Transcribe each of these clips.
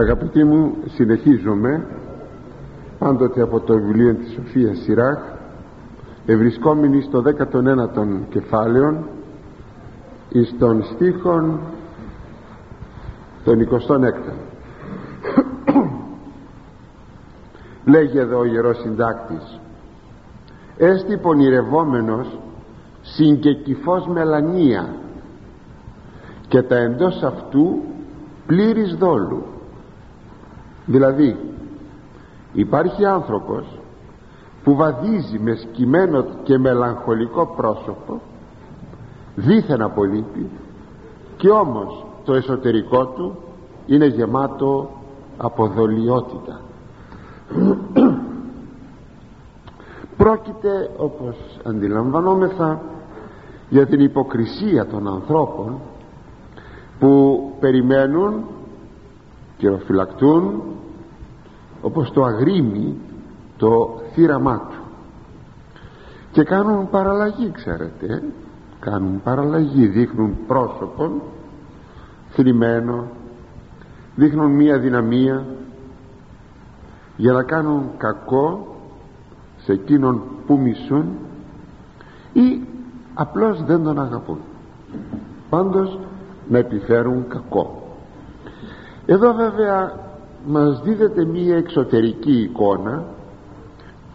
Αγαπητοί μου συνεχίζουμε πάντοτε από το βιβλίο της Σοφίας Σιράχ ευρισκόμενοι στο 19ο κεφάλαιο εις των στίχων των 26 λέγει εδώ ο Ιερός Συντάκτης έστι πονηρευόμενος συγκεκυφός μελανία και τα εντός αυτού πλήρης δόλου δηλαδή υπάρχει άνθρωπος που βαδίζει με σκυμμένο και μελαγχολικό πρόσωπο δίθεν απολύτει και όμως το εσωτερικό του είναι γεμάτο από δολιότητα πρόκειται όπως αντιλαμβανόμεθα για την υποκρισία των ανθρώπων που περιμένουν κυροφυλακτούν όπως το αγρίμι το θύραμά του. Και κάνουν παραλλαγή ξέρετε κάνουν παραλλαγή δείχνουν πρόσωπον θρημένο δείχνουν μία δυναμία για να κάνουν κακό σε εκείνον που μισούν ή απλώς δεν τον αγαπούν. Πάντως να επιφέρουν κακό εδώ βέβαια μας δίδεται μία εξωτερική εικόνα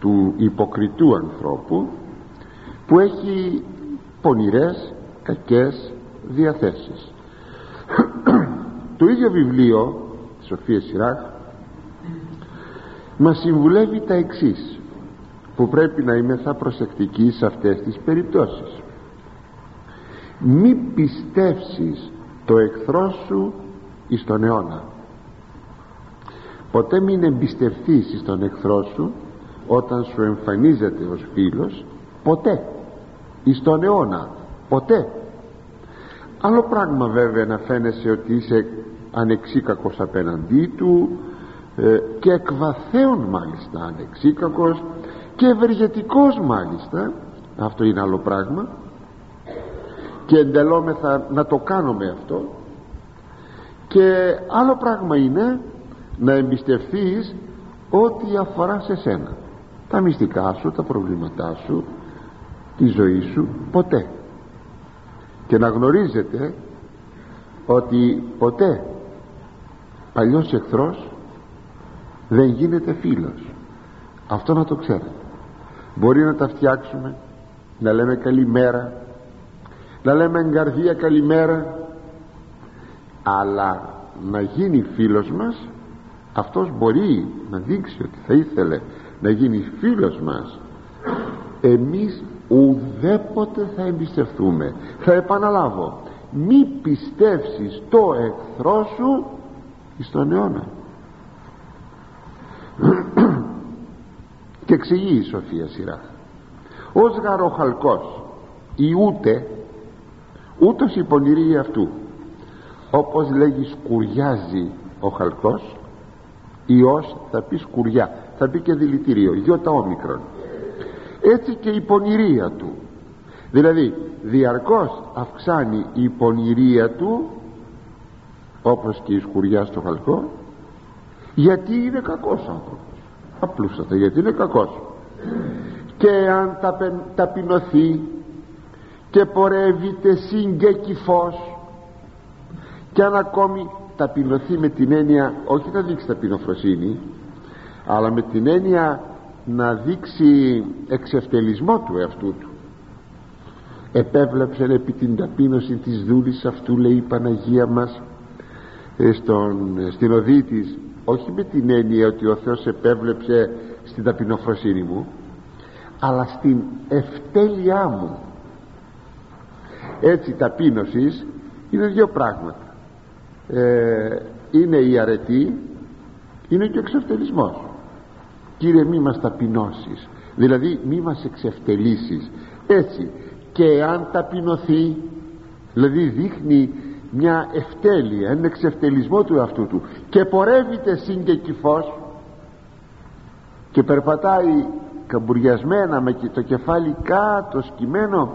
του υποκριτού ανθρώπου που έχει πονηρές κακές διαθέσεις. Το ίδιο βιβλίο Σοφία Σιράχ μας συμβουλεύει τα εξής που πρέπει να είμαι θα προσεκτικοί σε αυτές τις περιπτώσεις. Μη πιστεύσεις το εχθρό σου εις τον αιώνα. Ποτέ μην εμπιστευθείς στον εχθρό σου όταν σου εμφανίζεται ως φίλος ποτέ. Εις τον αιώνα ποτέ. Άλλο πράγμα βέβαια να φαίνεσαι ότι είσαι ανεξίκακος απέναντί του ε, και εκβαθέων μάλιστα ανεξίκακος και ευεργετικός μάλιστα. Αυτό είναι άλλο πράγμα. Και εντελόμεθα να το κάνουμε αυτό και άλλο πράγμα είναι να εμπιστευθείς ό,τι αφορά σε σένα. Τα μυστικά σου, τα προβλήματά σου τη ζωή σου ποτέ. Και να γνωρίζετε ότι ποτέ παλιός εχθρός δεν γίνεται φίλος. Αυτό να το ξέρετε. Μπορεί να τα φτιάξουμε να λέμε καλημέρα να λέμε εγκαρδία καλημέρα αλλά να γίνει φίλος μας αυτός μπορεί να δείξει ότι θα ήθελε να γίνει φίλος μας. Εμείς ουδέποτε θα εμπιστευτούμε. Θα επαναλάβω μη πιστεύσεις το εχθρό σου στον αιώνα. Και εξηγεί η Σοφία σειρά ως γαροχαλκός ή ούτε ούτως η πονηρή αυτού όπως λέγει σκουριάζει ο χαλκός ιός θα πει σκουριά θα πει και δηλητήριο γιώτα όμικρον. Έτσι και η πονηρία του. Δηλαδή διαρκώς αυξάνει η πονηρία του όπως και η σκουριά στο χαλκό γιατί είναι κακός άνθρωπος. Απλούστατα γιατί είναι κακός. Και αν ταπεινωθεί και πορεύεται σύγκεκη φως και αν ακόμη ταπεινωθεί με την έννοια όχι να δείξει ταπεινοφροσύνη αλλά με την έννοια να δείξει εξευτελισμό του εαυτού του. Επέβλεψε επί την ταπείνωση της δούλης αυτού λέει η Παναγία μας ε, στον, στην οδή της. Όχι με την έννοια ότι ο Θεός επέβλεψε στην ταπεινοφροσύνη μου αλλά στην ευτέλειά μου. Έτσι ταπείνωσης είναι δύο πράγματα ε, είναι η αρετή είναι και ο εξευτελισμός. Κύριε μη μας ταπεινώσεις. Δηλαδή μη μας εξευτελίσεις. Έτσι και αν ταπεινωθεί δηλαδή δείχνει μια ευτέλεια ένα εξευτελισμό του εαυτού του και πορεύεται συν και κυφός και περπατάει καμπουριασμένα με το κεφάλι κάτω σκυμμένο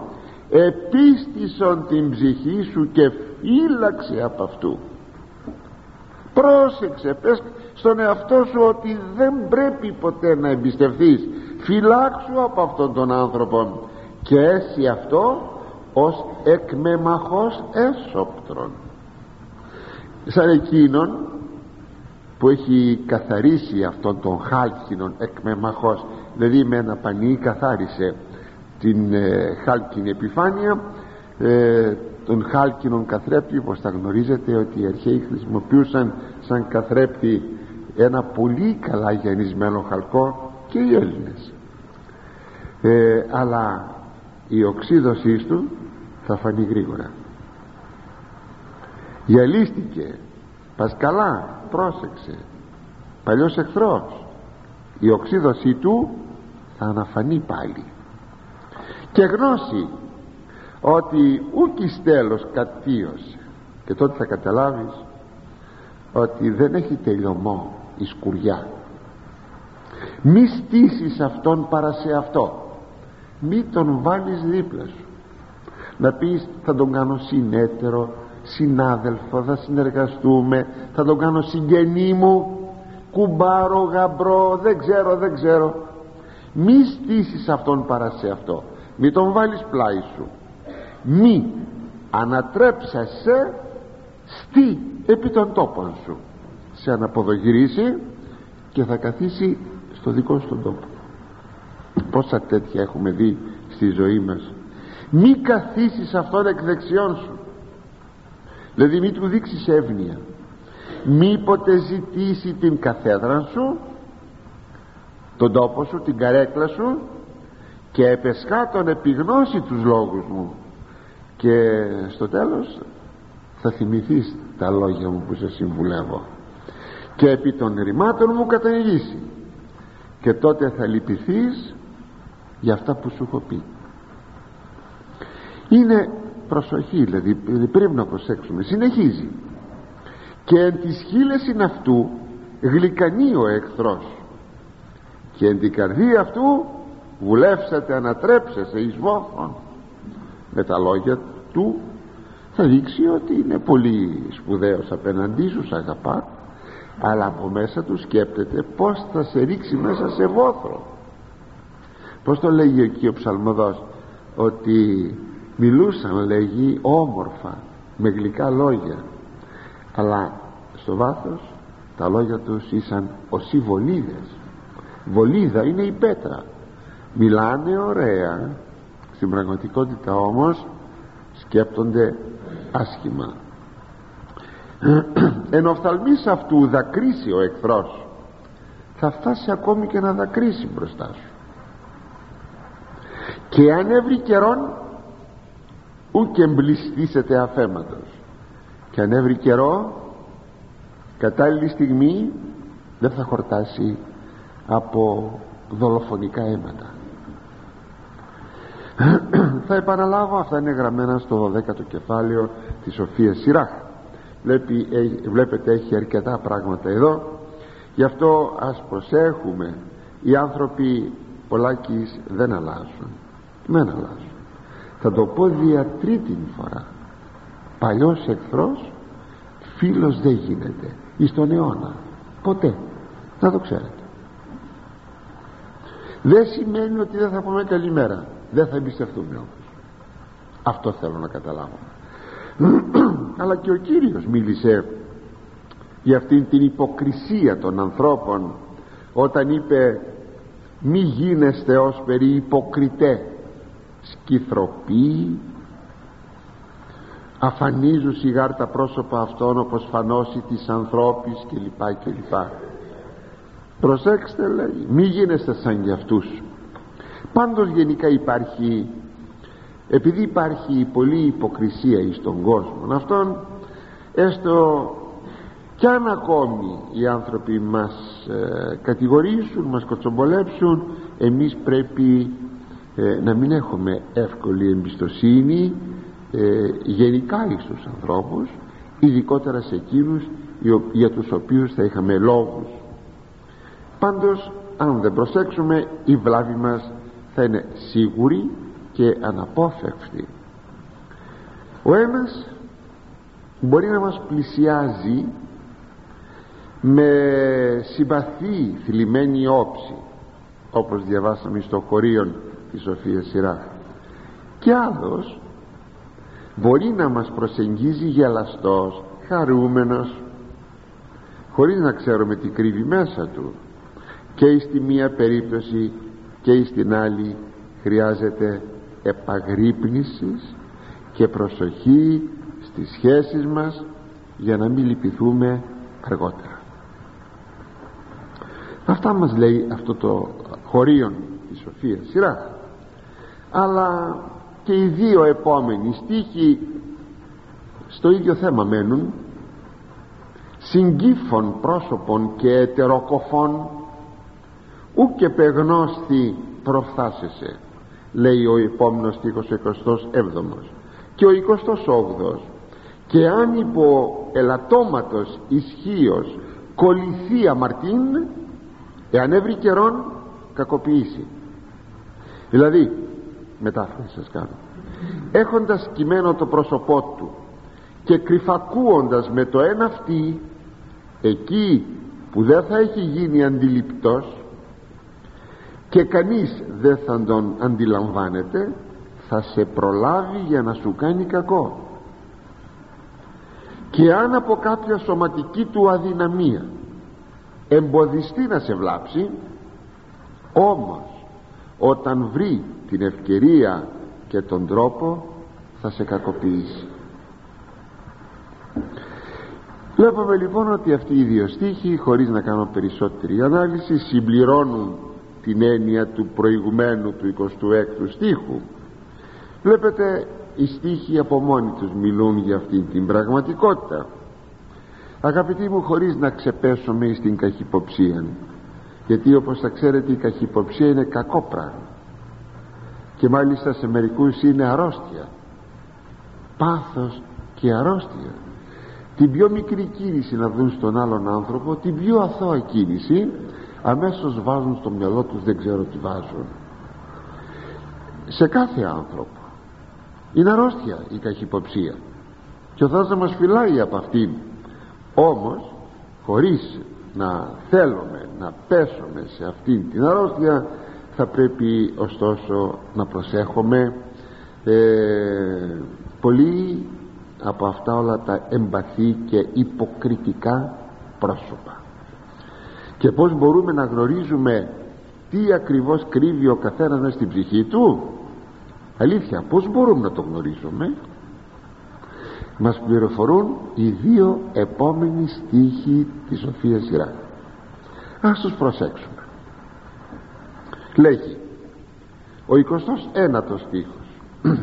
επίστησον την ψυχή σου και φύλαξε από αυτού πρόσεξε πες στον εαυτό σου ότι δεν πρέπει ποτέ να εμπιστευτείς. Φυλάξου από αυτόν τον άνθρωπο. Και έσυ αυτό ως εκμεμαχός έσωπτρον σαν εκείνον που έχει καθαρίσει αυτόν τον χάλκινον εκμεμαχός. Δηλαδή με ένα πανί καθάρισε την ε, χάλκινη επιφάνεια ε, τον χάλκινον καθρέπτη όπως τα γνωρίζετε ότι οι αρχαίοι χρησιμοποιούσαν σαν καθρέπτη ένα πολύ καλά γεννισμένο χαλκό και οι Έλληνες. Ε, αλλά η οξύδωσή του θα φανεί γρήγορα. Γυαλίστηκε πας καλά πρόσεξε παλιός εχθρός. Η οξύδωσή του θα αναφανεί πάλι. Και γνώση ότι ούκ εις τέλος κατίωσε και τότε θα καταλάβεις ότι δεν έχει τελειωμό η σκουριά. Μη στήσεις αυτόν παρά σε αυτό. Μη τον βάλεις δίπλα σου. Να πεις θα τον κάνω συνέτερο συνάδελφο θα συνεργαστούμε θα τον κάνω συγγενή μου κουμπάρο γαμπρό δεν ξέρω δεν ξέρω μη στήσεις αυτόν παρά σε αυτό. Μη τον βάλεις πλάι σου μη ανατρέψασαι στη επί των τόπων σου. Σε αναποδογυρίσει και θα καθίσει στο δικό σου τον τόπο. Πόσα τέτοια έχουμε δει στη ζωή μας. Μη καθίσεις αυτόν εκ δεξιών σου. Δηλαδή μη του δείξεις εύνοια. Μήποτε ζητήσει την καθέδρα σου τον τόπο σου, την καρέκλα σου και επεσχά τον επιγνώσει τους λόγους μου και στο τέλος θα θυμηθείς τα λόγια μου που σε συμβουλεύω. Και επί των ρημάτων μου κατανοήσει και τότε θα λυπηθείς για αυτά που σου έχω πει. Είναι προσοχή δηλαδή πρέπει να προσέξουμε. Συνεχίζει. Και εν της χείλεσιν αυτού γλυκανεί ο εχθρός. Και εν την καρδία αυτού βουλεύσατε ανατρέψεσαι εις βόθον με τα λόγια του θα δείξει ότι είναι πολύ σπουδαίος απέναντί σου σ' αγαπά αλλά από μέσα του σκέπτεται πως θα σε ρίξει μέσα σε βόθρο. Πως το λέγει εκεί ο ψαλμοδός ότι μιλούσαν λέγει όμορφα με γλυκά λόγια αλλά στο βάθος τα λόγια τους ήσαν ως βολίδες. Βολίδα είναι η πέτρα. Μιλάνε ωραία στην πραγματικότητα όμως σκέπτονται άσχημα. Εν οφθαλμής αυτού δακρύσει ο εχθρός. Θα φτάσει ακόμη και να δακρύσει μπροστά σου. Και αν έβρι καιρόν ούκ εμπληστήσετε αφέματος και αν έβρι καιρό κατάλληλη στιγμή δεν θα χορτάσει από δολοφονικά αίματα θα επαναλάβω αυτά είναι γραμμένα στο 12ο κεφάλαιο της Σοφίας Σιράχ. Βλέπει, βλέπετε έχει αρκετά πράγματα εδώ. Γι' αυτό ας προσέχουμε. Οι άνθρωποι πολλάκις δεν αλλάζουν. Δεν αλλάζουν. Θα το πω δια τρίτη φορά. Παλιός εχθρός φίλος δεν γίνεται. Εις τον αιώνα. Ποτέ. Να το ξέρετε. Δεν σημαίνει ότι δεν θα πούμε καλημέρα δεν θα εμπιστευτούμε όμως. Αυτό θέλω να καταλάβω. Αλλά και ο Κύριος μίλησε για αυτήν την υποκρισία των ανθρώπων όταν είπε μη γίνεστε ως περί υποκριτέ σκυθροποί αφανίζουν σιγάρ τα πρόσωπα αυτών όπως φανώσει της ανθρώπης κλπ κλπ. Προσέξτε λέει μη γίνεστε σαν για αυτούς πάντως γενικά υπάρχει επειδή υπάρχει πολλή υποκρισία εις τον κόσμο αυτόν έστω κι αν ακόμη οι άνθρωποι μας ε, κατηγορήσουν μας κοτσομπολέψουν εμείς πρέπει ε, να μην έχουμε εύκολη εμπιστοσύνη ε, γενικά εις τους ανθρώπους ειδικότερα σε εκείνους για τους οποίους θα είχαμε λόγους. Πάντως αν δεν προσέξουμε η βλάβη μας θα είναι σίγουρη και αναπόφευκτη ο ένας μπορεί να μας πλησιάζει με συμπαθή θλιμμένη όψη όπως διαβάσαμε στο χωρίον της Σοφίας Σειρά και άλλος μπορεί να μας προσεγγίζει γελαστός χαρούμενος χωρίς να ξέρουμε τι κρύβει μέσα του. Και στη μία περίπτωση και στην άλλη χρειάζεται επαγρύπνησης και προσοχή στις σχέσεις μας για να μην λυπηθούμε αργότερα. Αυτά μας λέει αυτό το χωρίον της Σοφίας σειρά. Αλλά και οι δύο επόμενοι στίχοι στο ίδιο θέμα μένουν. Συγκύφων πρόσωπων και ετεροκοφών ου και πεγνώστη προφθάσεσαι λέει ο επόμενος στίχος 27ος και ο 28ος και αν υπό ελαττώματος ισχύω κολληθεί αμαρτήν εάν έβρει καιρόν κακοποιήσει. Δηλαδή μετάφραση σας κάνω. Έχοντας κειμένο το πρόσωπό του και κρυφακούοντας με το ένα αυτή εκεί που δεν θα έχει γίνει αντιληπτός και κανείς δεν θα τον αντιλαμβάνεται θα σε προλάβει για να σου κάνει κακό. Και αν από κάποια σωματική του αδυναμία εμποδιστεί να σε βλάψει όμως όταν βρει την ευκαιρία και τον τρόπο θα σε κακοποιήσει. Βλέπουμε λοιπόν ότι αυτοί οι δύο στίχοι χωρίς να κάνω περισσότερη ανάλυση συμπληρώνουν την έννοια του προηγουμένου του 26ου στίχου. Βλέπετε οι στίχοι από μόνοι τους μιλούν για αυτήν την πραγματικότητα. Αγαπητοί μου χωρίς να ξεπέσουμε στην καχυποψία γιατί όπως θα ξέρετε η καχυποψία είναι κακό πράγμα. Και μάλιστα σε μερικούς είναι αρρώστια. Πάθος και αρρώστια. Την πιο μικρή κίνηση να δουν στον άλλον άνθρωπο την πιο αθώα κίνηση αμέσως βάζουν στο μυαλό τους δεν ξέρω τι βάζουν. Σε κάθε άνθρωπο είναι αρρώστια η καχυποψία. Και ο Θεός να μας φυλάει από αυτήν. Όμως χωρίς να θέλουμε να πέσουμε σε αυτήν την αρρώστια θα πρέπει ωστόσο να προσέχουμε ε, πολύ από αυτά όλα τα εμπαθή και υποκριτικά πρόσωπα και πως μπορούμε να γνωρίζουμε τι ακριβώς κρύβει ο καθένας μέσα στην ψυχή του; Αλήθεια πως μπορούμε να το γνωρίζουμε; Μας πληροφορούν οι δύο επόμενοι στίχοι της Σοφίας Σειρά ας τους προσέξουμε. Λέγει ο 29ος στίχος.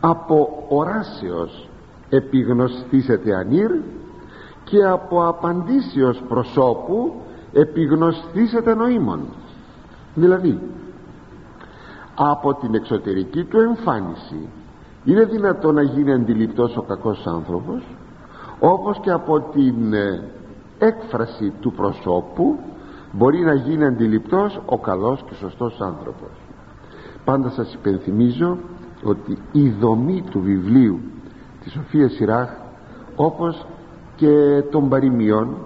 Από οράσεως επιγνωστήσετε ανήρ και από απαντήσεως προσώπου επιγνωστήσετε νοήμων. Δηλαδή από την εξωτερική του εμφάνιση είναι δυνατό να γίνει αντιληπτός ο κακός άνθρωπος όπως και από την ε, έκφραση του προσώπου μπορεί να γίνει αντιληπτός ο καλός και σωστός άνθρωπος. Πάντα σας υπενθυμίζω ότι η δομή του βιβλίου της Σοφίας Σιράχ όπως και των παροιμιών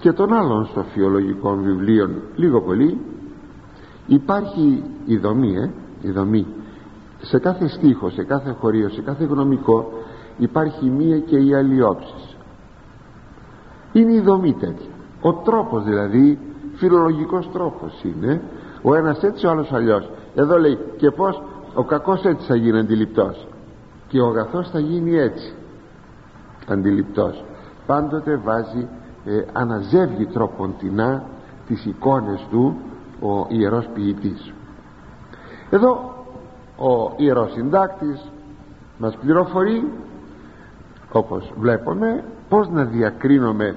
και των άλλων σοφιολογικών βιβλίων λίγο πολύ. Υπάρχει η δομή, ε, η δομή. Σε κάθε στίχο, σε κάθε χωρίο, σε κάθε γνωμικό υπάρχει μία και η άλλη όψη. Είναι η δομή τέτοια. Ο τρόπος δηλαδή φιλολογικός τρόπος είναι ο ένας έτσι ο άλλος αλλιώς. Εδώ λέει και πως ο κακός έτσι θα γίνει αντιληπτός και ο αγαθός θα γίνει έτσι αντιληπτός πάντοτε βάζει ε, αναζεύγει τροποντινά τις εικόνες του ο ιερός ποιητής. Εδώ ο ιερός συντάκτης μας πληροφορεί όπως βλέπουμε πως να διακρίνουμε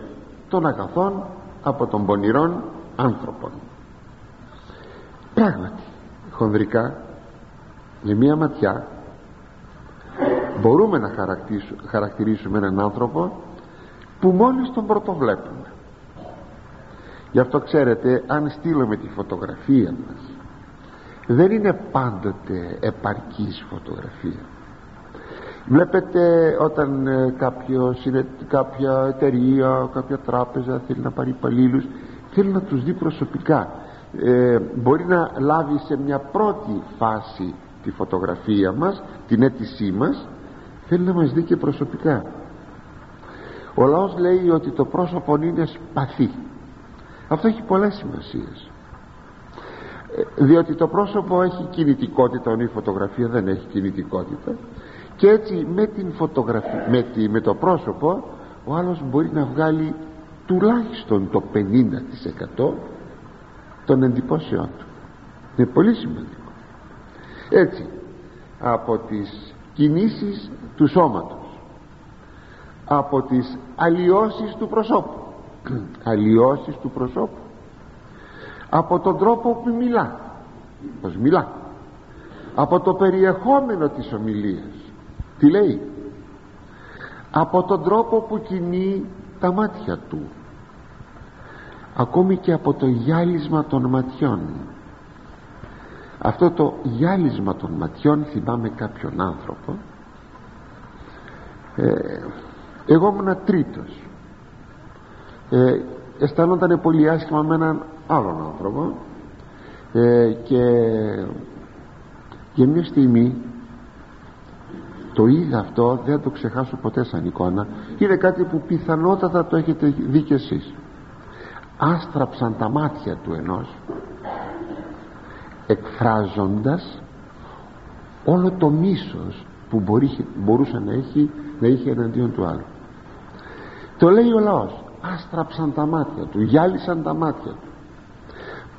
τον αγαθόν από των πονηρών άνθρωπων πράγματι χονδρικά με μία ματιά μπορούμε να χαρακτηρίσουμε έναν άνθρωπο που μόλις τον πρωτοβλέπουμε γι' αυτό ξέρετε αν στείλουμε τη φωτογραφία μας δεν είναι πάντοτε επαρκής φωτογραφία. Βλέπετε όταν ε, κάποιος, κάποια εταιρεία κάποια τράπεζα θέλει να πάρει υπαλλήλους, θέλει να τους δει προσωπικά. Ε, μπορεί να λάβει σε μια πρώτη φάση τη φωτογραφία μας την αίτησή μας θέλει να μας δει και προσωπικά ο λαός λέει ότι το πρόσωπο είναι σπαθί. Αυτό έχει πολλές σημασίες. Ε, διότι το πρόσωπο έχει κινητικότητα ενώ η φωτογραφία δεν έχει κινητικότητα. Και έτσι με, την φωτογραφία, με, τη, με το πρόσωπο ο άλλος μπορεί να βγάλει τουλάχιστον το 50% των εντυπώσεών του. Είναι πολύ σημαντικό. Έτσι από τις κινήσεις του σώματος από τις αλλοιώσεις του προσώπου. Αλλοιώσεις του προσώπου. Από τον τρόπο που μιλά. Πως μιλά. Από το περιεχόμενο της ομιλίας. Τι λέει. Από τον τρόπο που κινεί τα μάτια του. Ακόμη και από το γυάλισμα των ματιών. Αυτό το γυάλισμα των ματιών θυμάμαι κάποιον άνθρωπο ε, εγώ ήμουν τρίτος. Ε, αισθανόταν πολύ άσχημα με έναν άλλον άνθρωπο ε, και για μια στιγμή το είδα αυτό δεν το ξεχάσω ποτέ σαν εικόνα. Είναι κάτι που πιθανότατα το έχετε δει κι εσείς. Άστραψαν τα μάτια του ενός εκφράζοντας όλο το μίσος που μπορεί, μπορούσε να έχει να είχε εναντίον του άλλου το λέει ο λαός. Άστραψαν τα μάτια του γυάλισαν τα μάτια του.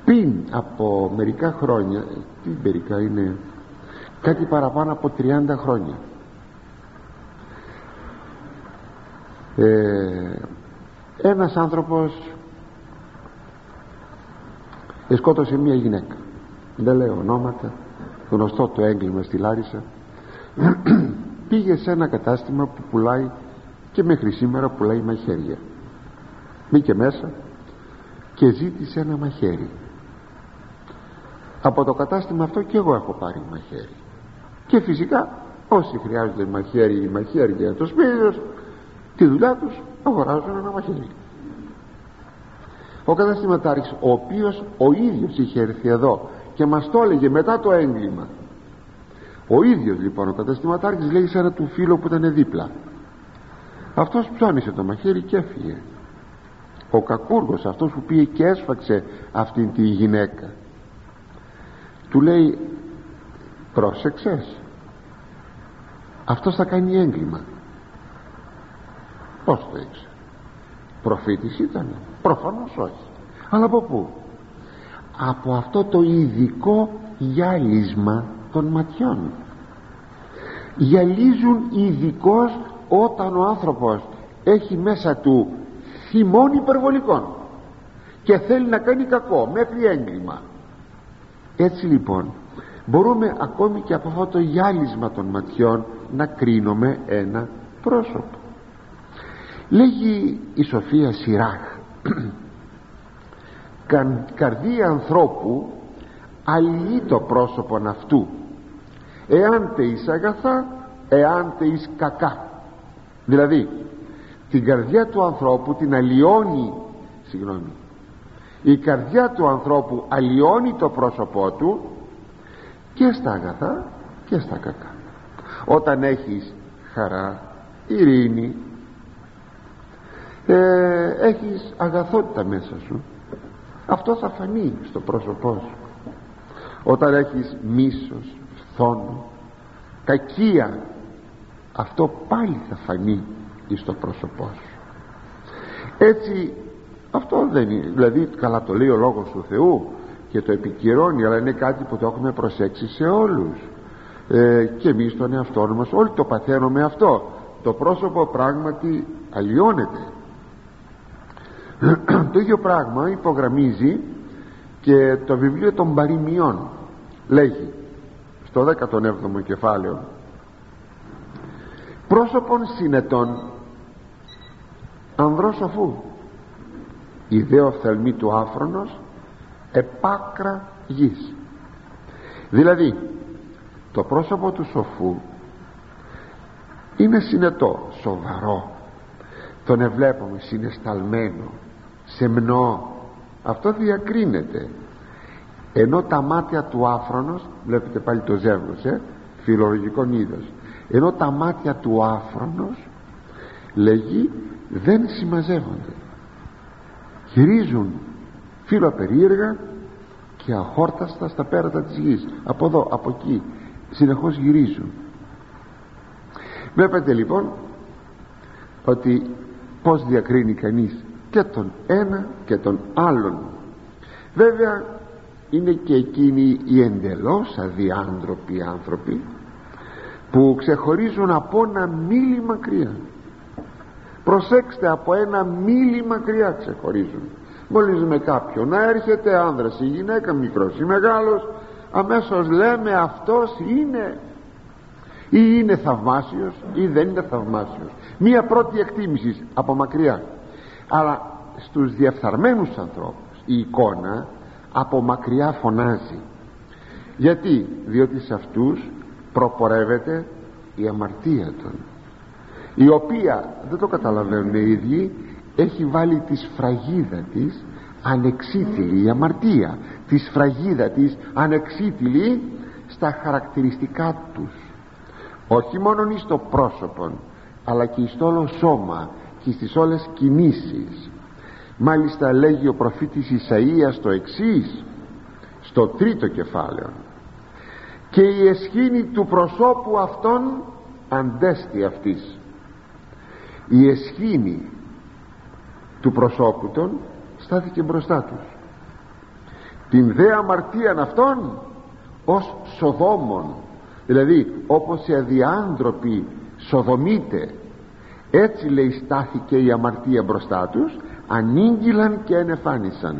Πριν από μερικά χρόνια τι μερικά είναι κάτι παραπάνω από 30 χρόνια ε, ένας άνθρωπος σκότωσε μία γυναίκα. Δεν λέω ονόματα γνωστό το έγκλημα στη Λάρισα. Πήγε σε ένα κατάστημα που πουλάει και μέχρι σήμερα πουλάει μαχαίρια. Μπήκε μέσα και ζήτησε ένα μαχαίρι. Από το κατάστημα αυτό και εγώ έχω πάρει μαχαίρι. Και φυσικά όσοι χρειάζονται μαχαίρι ή μαχαίρι για το σπίτι τη δουλειά τους αγοράζουν ένα μαχαίρι. Ο καταστηματάρχης ο οποίος ο ίδιος είχε έρθει εδώ και μας το έλεγε μετά το έγκλημα. Ο ίδιος λοιπόν ο καταστηματάρχης λέει σε ένα του φίλο που ήταν δίπλα αυτός ψώνισε το μαχαίρι και έφυγε. Ο κακούργος αυτός που πήγε και έσφαξε αυτήν τη γυναίκα του λέει πρόσεξες αυτός θα κάνει έγκλημα πως το ήξερε; Προφήτης ήταν. Προφανώς όχι. Αλλά από πού; Από αυτό το ειδικό γυάλισμα των ματιών. Γυαλίζουν ειδικώ όταν ο άνθρωπος έχει μέσα του θυμών υπερβολικών και θέλει να κάνει κακό μέχρι έγκλημα. Έτσι λοιπόν μπορούμε ακόμη και από αυτό το γυάλισμα των ματιών να κρίνουμε ένα πρόσωπο. Λέγει η Σοφία Σιράχ καρδία ανθρώπου αλληλεί το πρόσωπον αυτού. Εάν τε εις αγαθά εάν τε εις κακά δηλαδή την καρδιά του ανθρώπου την αλλοιώνει συγγνώμη η καρδιά του ανθρώπου αλλοιώνει το πρόσωπό του και στα αγαθά και στα κακά. Όταν έχεις χαρά ειρήνη ε, έχεις αγαθότητα μέσα σου αυτό θα φανεί στο πρόσωπό σου. Όταν έχεις μίσος, φθόνο κακία αυτό πάλι θα φανεί στο πρόσωπό σου. Έτσι αυτό δεν είναι. Δηλαδή καλά το λέει ο λόγος του Θεού και το επικυρώνει αλλά είναι κάτι που το έχουμε προσέξει σε όλους. Ε, και εμείς τον εαυτό μας όλοι το παθαίνουμε αυτό. Το πρόσωπο πράγματι αλλοιώνεται. Το ίδιο πράγμα υπογραμμίζει και το βιβλίο των παροιμιών λέγει στο 17ο κεφάλαιο πρόσωπον συνετών. Ανδρός σοφού ιδέος οφθαλμή του άφρονος επάκρα γης. Δηλαδή το πρόσωπο του σοφού είναι συνετό σοβαρό. Τον εβλέπουμε συνεσταλμένο σεμνό. Αυτό διακρίνεται. Ενώ τα μάτια του άφρονος βλέπετε πάλι το ζεύγος ε, φιλολογικό είδος ενώ τα μάτια του άφρονος λέγει δεν συμμαζεύονται. Γυρίζουν φιλοπερίεργα και αχόρταστα στα πέρατα της γης. Από εδώ, από εκεί συνεχώς γυρίζουν. Βλέπετε λοιπόν ότι πως διακρίνει κανείς και τον ένα και τον άλλον. Βέβαια είναι και εκείνοι οι εντελώς αδιάντροποι άνθρωποι που ξεχωρίζουν από ένα μίλι μακριά. Προσέξτε από ένα μίλι μακριά ξεχωρίζουν. Μόλις με κάποιον να έρχεται άνδρας ή γυναίκα μικρός ή μεγάλος αμέσως λέμε αυτός είναι ή είναι θαυμάσιος ή δεν είναι θαυμάσιος. Μία πρώτη εκτίμηση από μακριά. Αλλά στους διαφθαρμένους ανθρώπους η εικόνα από μακριά φωνάζει. Γιατί; Διότι σε αυτούς προπορεύεται η αμαρτία των η οποία δεν το καταλαβαίνουν οι ίδιοι έχει βάλει τη σφραγίδα της ανεξίτηλη η αμαρτία τη σφραγίδα της ανεξίτηλη στα χαρακτηριστικά τους. Όχι μόνο στο πρόσωπο αλλά και στο όλο σώμα και στις όλες κινήσεις. Μάλιστα λέγει ο προφήτης Ισαΐας το εξής στο τρίτο κεφάλαιο και η εσχήνη του προσώπου αυτών αντέστη αυτής. Η εσχήνη του προσώπου των στάθηκε μπροστά τους. Την δε αμαρτίαν αυτών ως σοδόμων δηλαδή όπως οι αδιάντροποι σοδομείτε έτσι λέει στάθηκε η αμαρτία μπροστά τους ανήγγυλαν και ενεφάνισαν.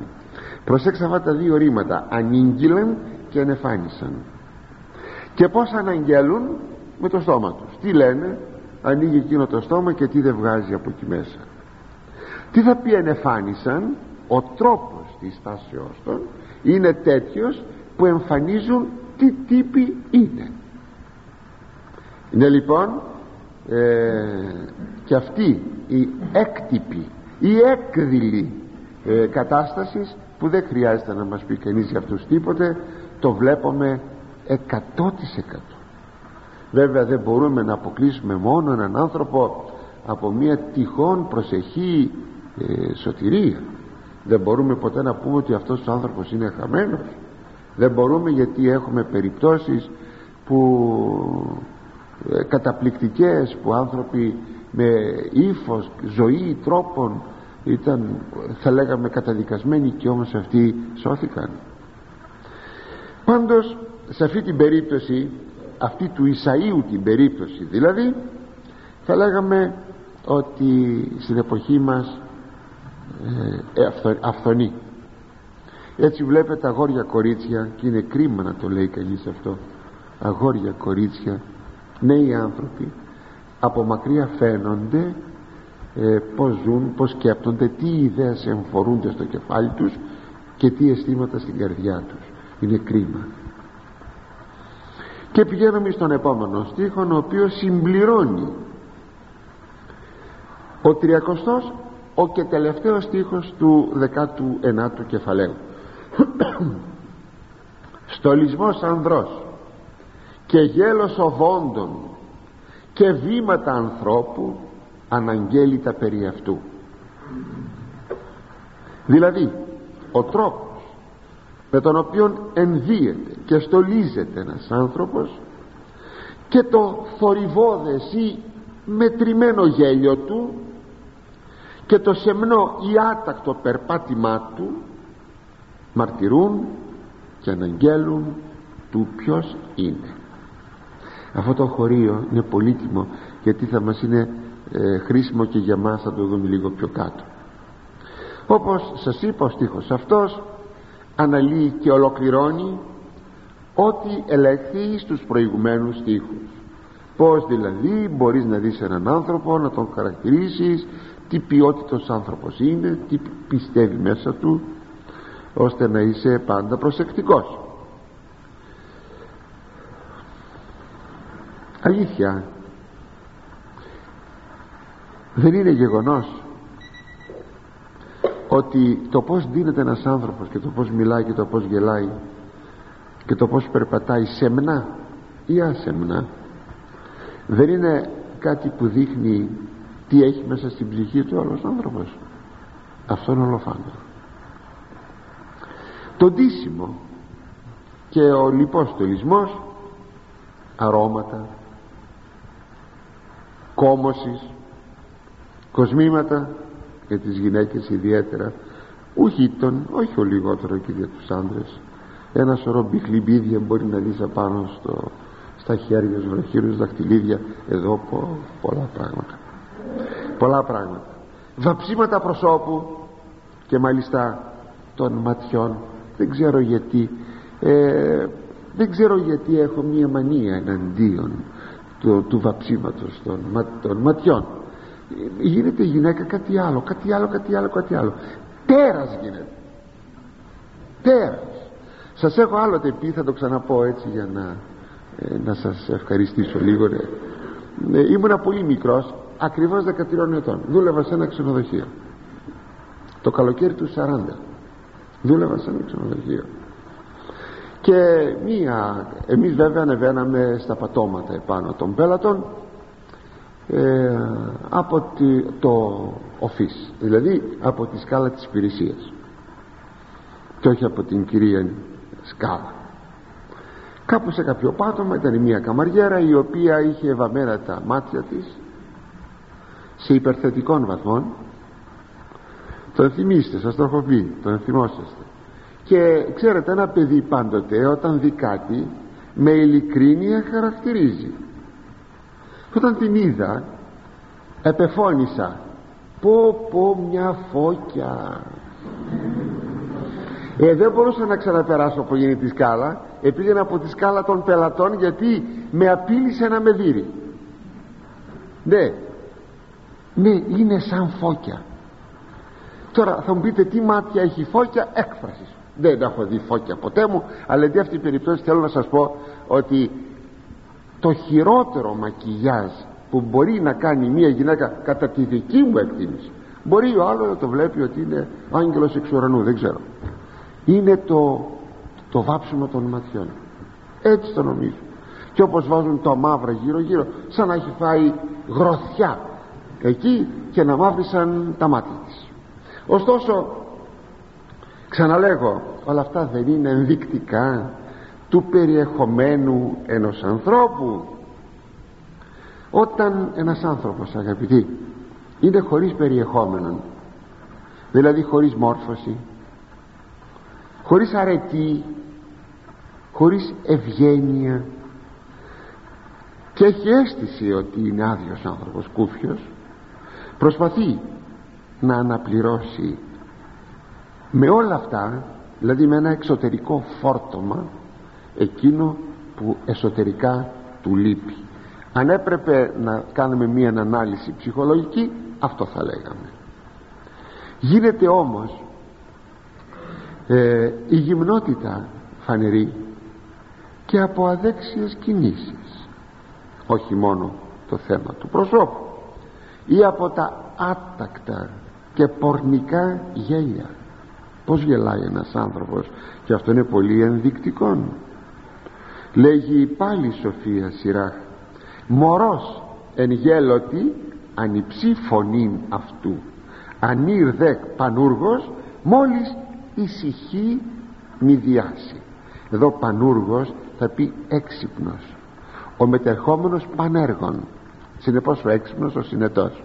Προσέξτε αυτά τα δύο ρήματα. Ανήγγυλαν και ενεφάνισαν και πως αναγγέλουν με το στόμα τους. Τι λένε ανοίγει εκείνο το στόμα και τι δεν βγάζει από εκεί μέσα. Τι θα πει ενεφάνισαν ο τρόπος της στάσεώς των είναι τέτοιος που εμφανίζουν τι τύποι είναι. Είναι λοιπόν ε, και αυτή η έκτυπη η έκδηλη ε, κατάστασης που δεν χρειάζεται να μας πει κανείς για αυτούς τίποτε. Το βλέπουμε 100% βέβαια δεν μπορούμε να αποκλείσουμε μόνο έναν άνθρωπο από μια τυχόν προσεχή ε, σωτηρία. Δεν μπορούμε ποτέ να πούμε ότι αυτός ο άνθρωπος είναι χαμένος. Δεν μπορούμε γιατί έχουμε περιπτώσεις που ε, καταπληκτικές που άνθρωποι με ύφος, ζωή, τρόπων ήταν θα λέγαμε καταδικασμένοι και όμως αυτοί σώθηκαν. Πάντως σε αυτή την περίπτωση αυτή του Ισαΐου την περίπτωση δηλαδή θα λέγαμε ότι στην εποχή μας ε, αυθονεί. Έτσι βλέπετε αγόρια κορίτσια και είναι κρίμα να το λέει κανείς αυτό αγόρια κορίτσια νέοι άνθρωποι από μακριά φαίνονται ε, πως ζουν, πως σκέπτονται τι ιδέες εμφορούνται στο κεφάλι τους και τι αισθήματα στην καρδιά τους. Είναι κρίμα και πηγαίνουμε στον επόμενο στίχο ο οποίος συμπληρώνει. Ο τριακοστός ο και τελευταίος στίχος του 19ου κεφαλαίου. Στολισμός ανδρός και γέλος οδόντων και βήματα ανθρώπου αναγγέλει τα περί αυτού. Δηλαδή ο τρόπος με τον οποίο ενδύεται και στολίζεται ένας άνθρωπος και το θορυβόδες ή μετρημένο γέλιο του και το σεμνό ή άτακτο περπάτημά του μαρτυρούν και αναγγέλουν του ποιος είναι. Αυτό το χωρίο είναι πολύτιμο γιατί θα μας είναι ε, χρήσιμο και για μας θα το δούμε λίγο πιο κάτω. Όπως σας είπα ο στίχος αυτός αναλύει και ολοκληρώνει ό,τι ελεγχθεί στους προηγουμένους στίχους. Πως δηλαδή μπορείς να δεις έναν άνθρωπο να τον χαρακτηρίσεις τι ποιότητος άνθρωπος είναι τι πιστεύει μέσα του ώστε να είσαι πάντα προσεκτικός. Αλήθεια δεν είναι γεγονός ότι το πως δίνεται ένας άνθρωπος και το πως μιλάει και το πως γελάει και το πως περπατάει σεμνά ή ασεμνά δεν είναι κάτι που δείχνει τι έχει μέσα στην ψυχή του άλλος άνθρωπος. Αυτό είναι ολοφάνο το ντύσιμο και ο λιπόστολισμός αρώματα κόμωσης κοσμήματα για τις γυναίκες ιδιαίτερα όχι τον, όχι ο λιγότερο και για τους άντρες. Ένα σωρό μπιχλιμπίδια μπορεί να δεις απάνω στο, στα χέρια σου βραχύρους δαχτυλίδια. Εδώ πο, πολλά πράγματα. Πολλά πράγματα. Βαψίματα προσώπου και μάλιστα των ματιών. Δεν ξέρω γιατί ε, δεν ξέρω γιατί έχω μία μανία εναντίον του, του βαψίματος των, των ματιών γίνεται η γυναίκα κάτι άλλο κάτι άλλο κάτι άλλο κάτι άλλο. Τέρας γίνεται. Τέρας. Σας έχω άλλοτε πει θα το ξαναπώ έτσι για να, ε, να σας ευχαριστήσω λίγο ε, ήμουνα πολύ μικρός ακριβώς 13 ετών. Δούλευα σε ένα ξενοδοχείο. Το καλοκαίρι του 40 δούλευα σε ένα ξενοδοχείο. Και μία εμείς βέβαια ανεβαίναμε στα πατώματα επάνω των πέλατων ε, από το οφίς δηλαδή από τη σκάλα της υπηρεσίας και όχι από την κυρία σκάλα. Κάπου σε κάποιο πάτωμα ήταν μια καμαριέρα η οποία είχε βαμμένα τα μάτια της σε υπερθετικών βαθμών. Τον θυμίστε σας το έχω πει τον θυμόσαστε. Και ξέρετε ένα παιδί πάντοτε όταν δει κάτι με ειλικρίνεια χαρακτηρίζει όταν την είδα επεφώνησα. Πω πω μια φώκια ε, δεν μπορούσα να ξαναπεράσω από γίνει τη σκάλα. Επήγαινα από τη σκάλα των πελατών γιατί με απείλησε να με δει. Ναι. Ναι είναι σαν φώκια. Τώρα θα μου πείτε τι μάτια έχει φώκια έκφρασης. Δεν έχω δει φώκια ποτέ μου αλλά για αυτή την περίπτωση θέλω να σας πω ότι το χειρότερο μακιγιάζ που μπορεί να κάνει μια γυναίκα κατά τη δική μου εκτίμηση. Μπορεί ο άλλος να το βλέπει ότι είναι άγγελος εξ ουρανού δεν ξέρω. Είναι το, το βάψιμο των ματιών. Έτσι το νομίζω. Και όπως βάζουν το μαύρα γύρω γύρω σαν να έχει φάει γροθιά εκεί και να μαύρισαν τα μάτια της. Ωστόσο ξαναλέγω όλα αυτά δεν είναι ενδεικτικά του περιεχομένου ενός ανθρώπου. Όταν ένας άνθρωπος αγαπητοί είναι χωρίς περιεχόμενο δηλαδή χωρίς μόρφωση χωρίς αρετή χωρίς ευγένεια και έχει αίσθηση ότι είναι άδειος άνθρωπος κούφιος προσπαθεί να αναπληρώσει με όλα αυτά δηλαδή με ένα εξωτερικό φόρτωμα εκείνο που εσωτερικά του λείπει. Αν έπρεπε να κάνουμε μία ανάλυση ψυχολογική αυτό θα λέγαμε. Γίνεται όμως ε, η γυμνότητα φανερή και από αδέξιες κινήσεις. Όχι μόνο το θέμα του προσώπου ή από τα άτακτα και πορνικά γέλια. Πως γελάει ένας άνθρωπος και αυτό είναι πολύ ενδεικτικό λέγει πάλι η Σοφία Σιράχ μωρός εν γέλωτη ανυψή φωνήν αυτού. Ανήρ δε πανούργος μόλις ησυχεί μη διάσει. Εδώ πανούργος θα πει έξυπνος. Ο μετερχόμενος πανέργων συνεπώς ο έξυπνος ο συνετός.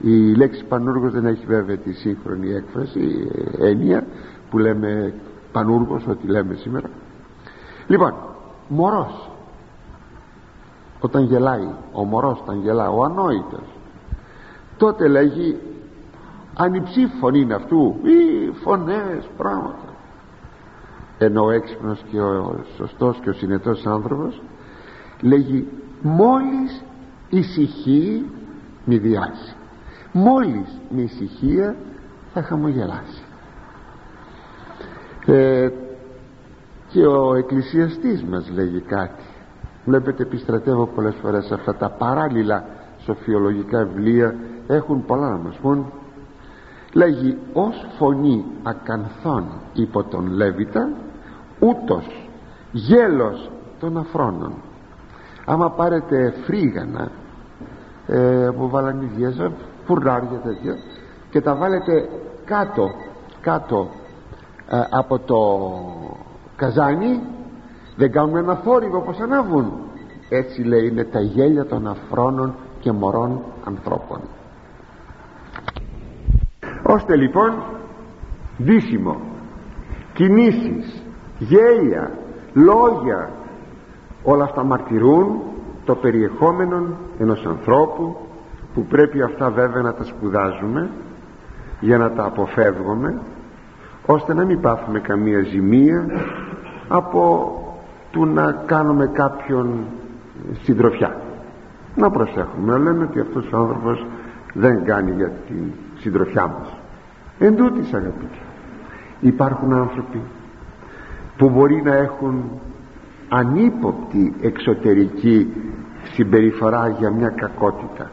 Η λέξη πανούργος δεν έχει βέβαια τη σύγχρονη έκφραση έννοια που λέμε πανούργος ό,τι λέμε σήμερα. Λοιπόν μωρός. Όταν γελάει ο μωρός όταν γελάει ο ανόητος. Τότε λέγει ανυψή φωνή είναι αυτού ή φωνές πράγματα ενώ ο έξυπνος και ο σωστός και ο συνετός άνθρωπος λέγει μόλις ησυχεί μη διάσει μόλις με ησυχία θα χαμογελάσει ε, και ο εκκλησιαστής μας λέγει κάτι. Βλέπετε επιστρατεύω πολλές φορές αυτά τα παράλληλα σοφιολογικά βιβλία. Έχουν πολλά να μας πούν. Λέγει ως φωνή ακανθών υπό τον Λέβητα ούτως γέλος των αφρόνων άμα πάρετε φρίγανα ε, από βαλανιδιές φουρνάρια τέτοια και τα βάλετε κάτω κάτω ε, από το καζάνι δεν κάνουν ένα θόρυβο πως ανάβουν. Έτσι λέει είναι τα γέλια των αφρόνων και μωρών ανθρώπων. Ώστε λοιπόν δύσιμο. Κινήσεις γέλια λόγια όλα αυτά μαρτυρούν το περιεχόμενο ενός ανθρώπου που πρέπει αυτά βέβαια να τα σπουδάζουμε για να τα αποφεύγουμε ώστε να μην πάθουμε καμία ζημία από του να κάνουμε κάποιον συντροφιά. Να προσέχουμε. Να λέμε ότι αυτός ο άνθρωπος δεν κάνει για την συντροφιά μας. Εν τούτης αγαπητοί υπάρχουν άνθρωποι που μπορεί να έχουν ανύποπτη εξωτερική συμπεριφορά για μια κακότητα.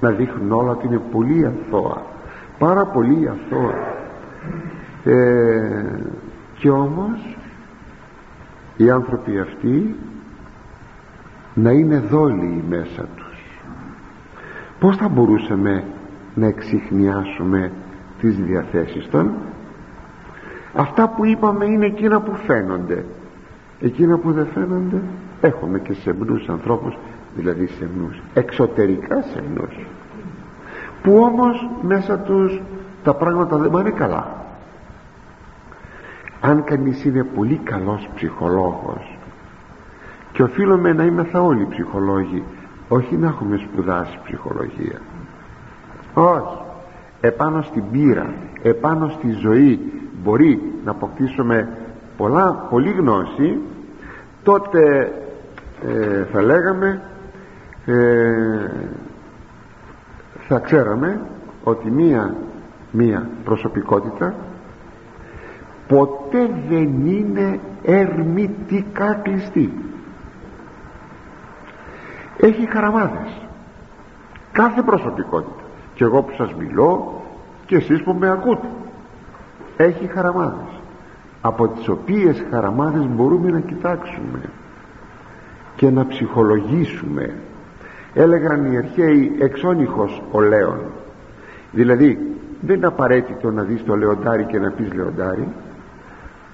Να δείχνουν όλα ότι είναι πολύ αθώα. Πάρα πολύ αθώα. Ε, και όμως οι άνθρωποι αυτοί να είναι δόλοι μέσα τους. Πως θα μπορούσαμε να εξηχνιάσουμε τις διαθέσεις των; Αυτά που είπαμε είναι εκείνα που φαίνονται. Εκείνα που δεν φαίνονται έχουμε και σεμνούς ανθρώπους δηλαδή σεμνούς εξωτερικά σεμνούς που όμως μέσα τους τα πράγματα δεν πάνε καλά αν κανείς είναι πολύ καλός ψυχολόγος και οφείλουμε να είμαστε όλοι ψυχολόγοι όχι να έχουμε σπουδάσει ψυχολογία. Όχι. Επάνω στην πείρα επάνω στη ζωή μπορεί να αποκτήσουμε πολλά, πολύ γνώση. Τότε ε, θα λέγαμε ε, θα ξέραμε ότι μία, μία προσωπικότητα ποτέ δεν είναι ερμητικά κλειστή. Έχει χαραμάδες. Κάθε προσωπικότητα. Και εγώ που σας μιλώ και εσείς που με ακούτε. Έχει χαραμάδες από τις οποίες χαραμάδες μπορούμε να κοιτάξουμε και να ψυχολογήσουμε. Έλεγαν οι αρχαίοι εξώνυχος ολέων δηλαδή δεν είναι απαραίτητο να δεις το λεοντάρι και να πεις λεοντάρι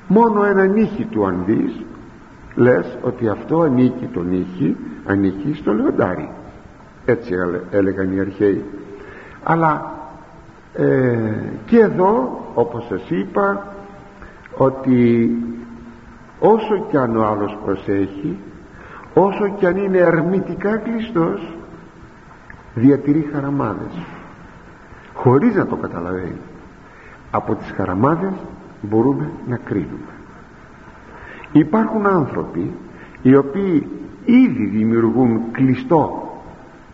μόνο ένα νύχι του αν δεις λες ότι αυτό ανήκει το νύχι ανήκει στο λεοντάρι. Έτσι έλεγαν οι αρχαίοι. Αλλά ε, και εδώ όπως σας είπα ότι όσο κι αν ο άλλος προσέχει όσο κι αν είναι αρνητικά κλειστός διατηρεί χαραμάδες. Χωρίς να το καταλαβαίνει. Από τις χαραμάδες μπορούμε να κρίνουμε. Υπάρχουν άνθρωποι οι οποίοι ήδη δημιουργούν κλειστό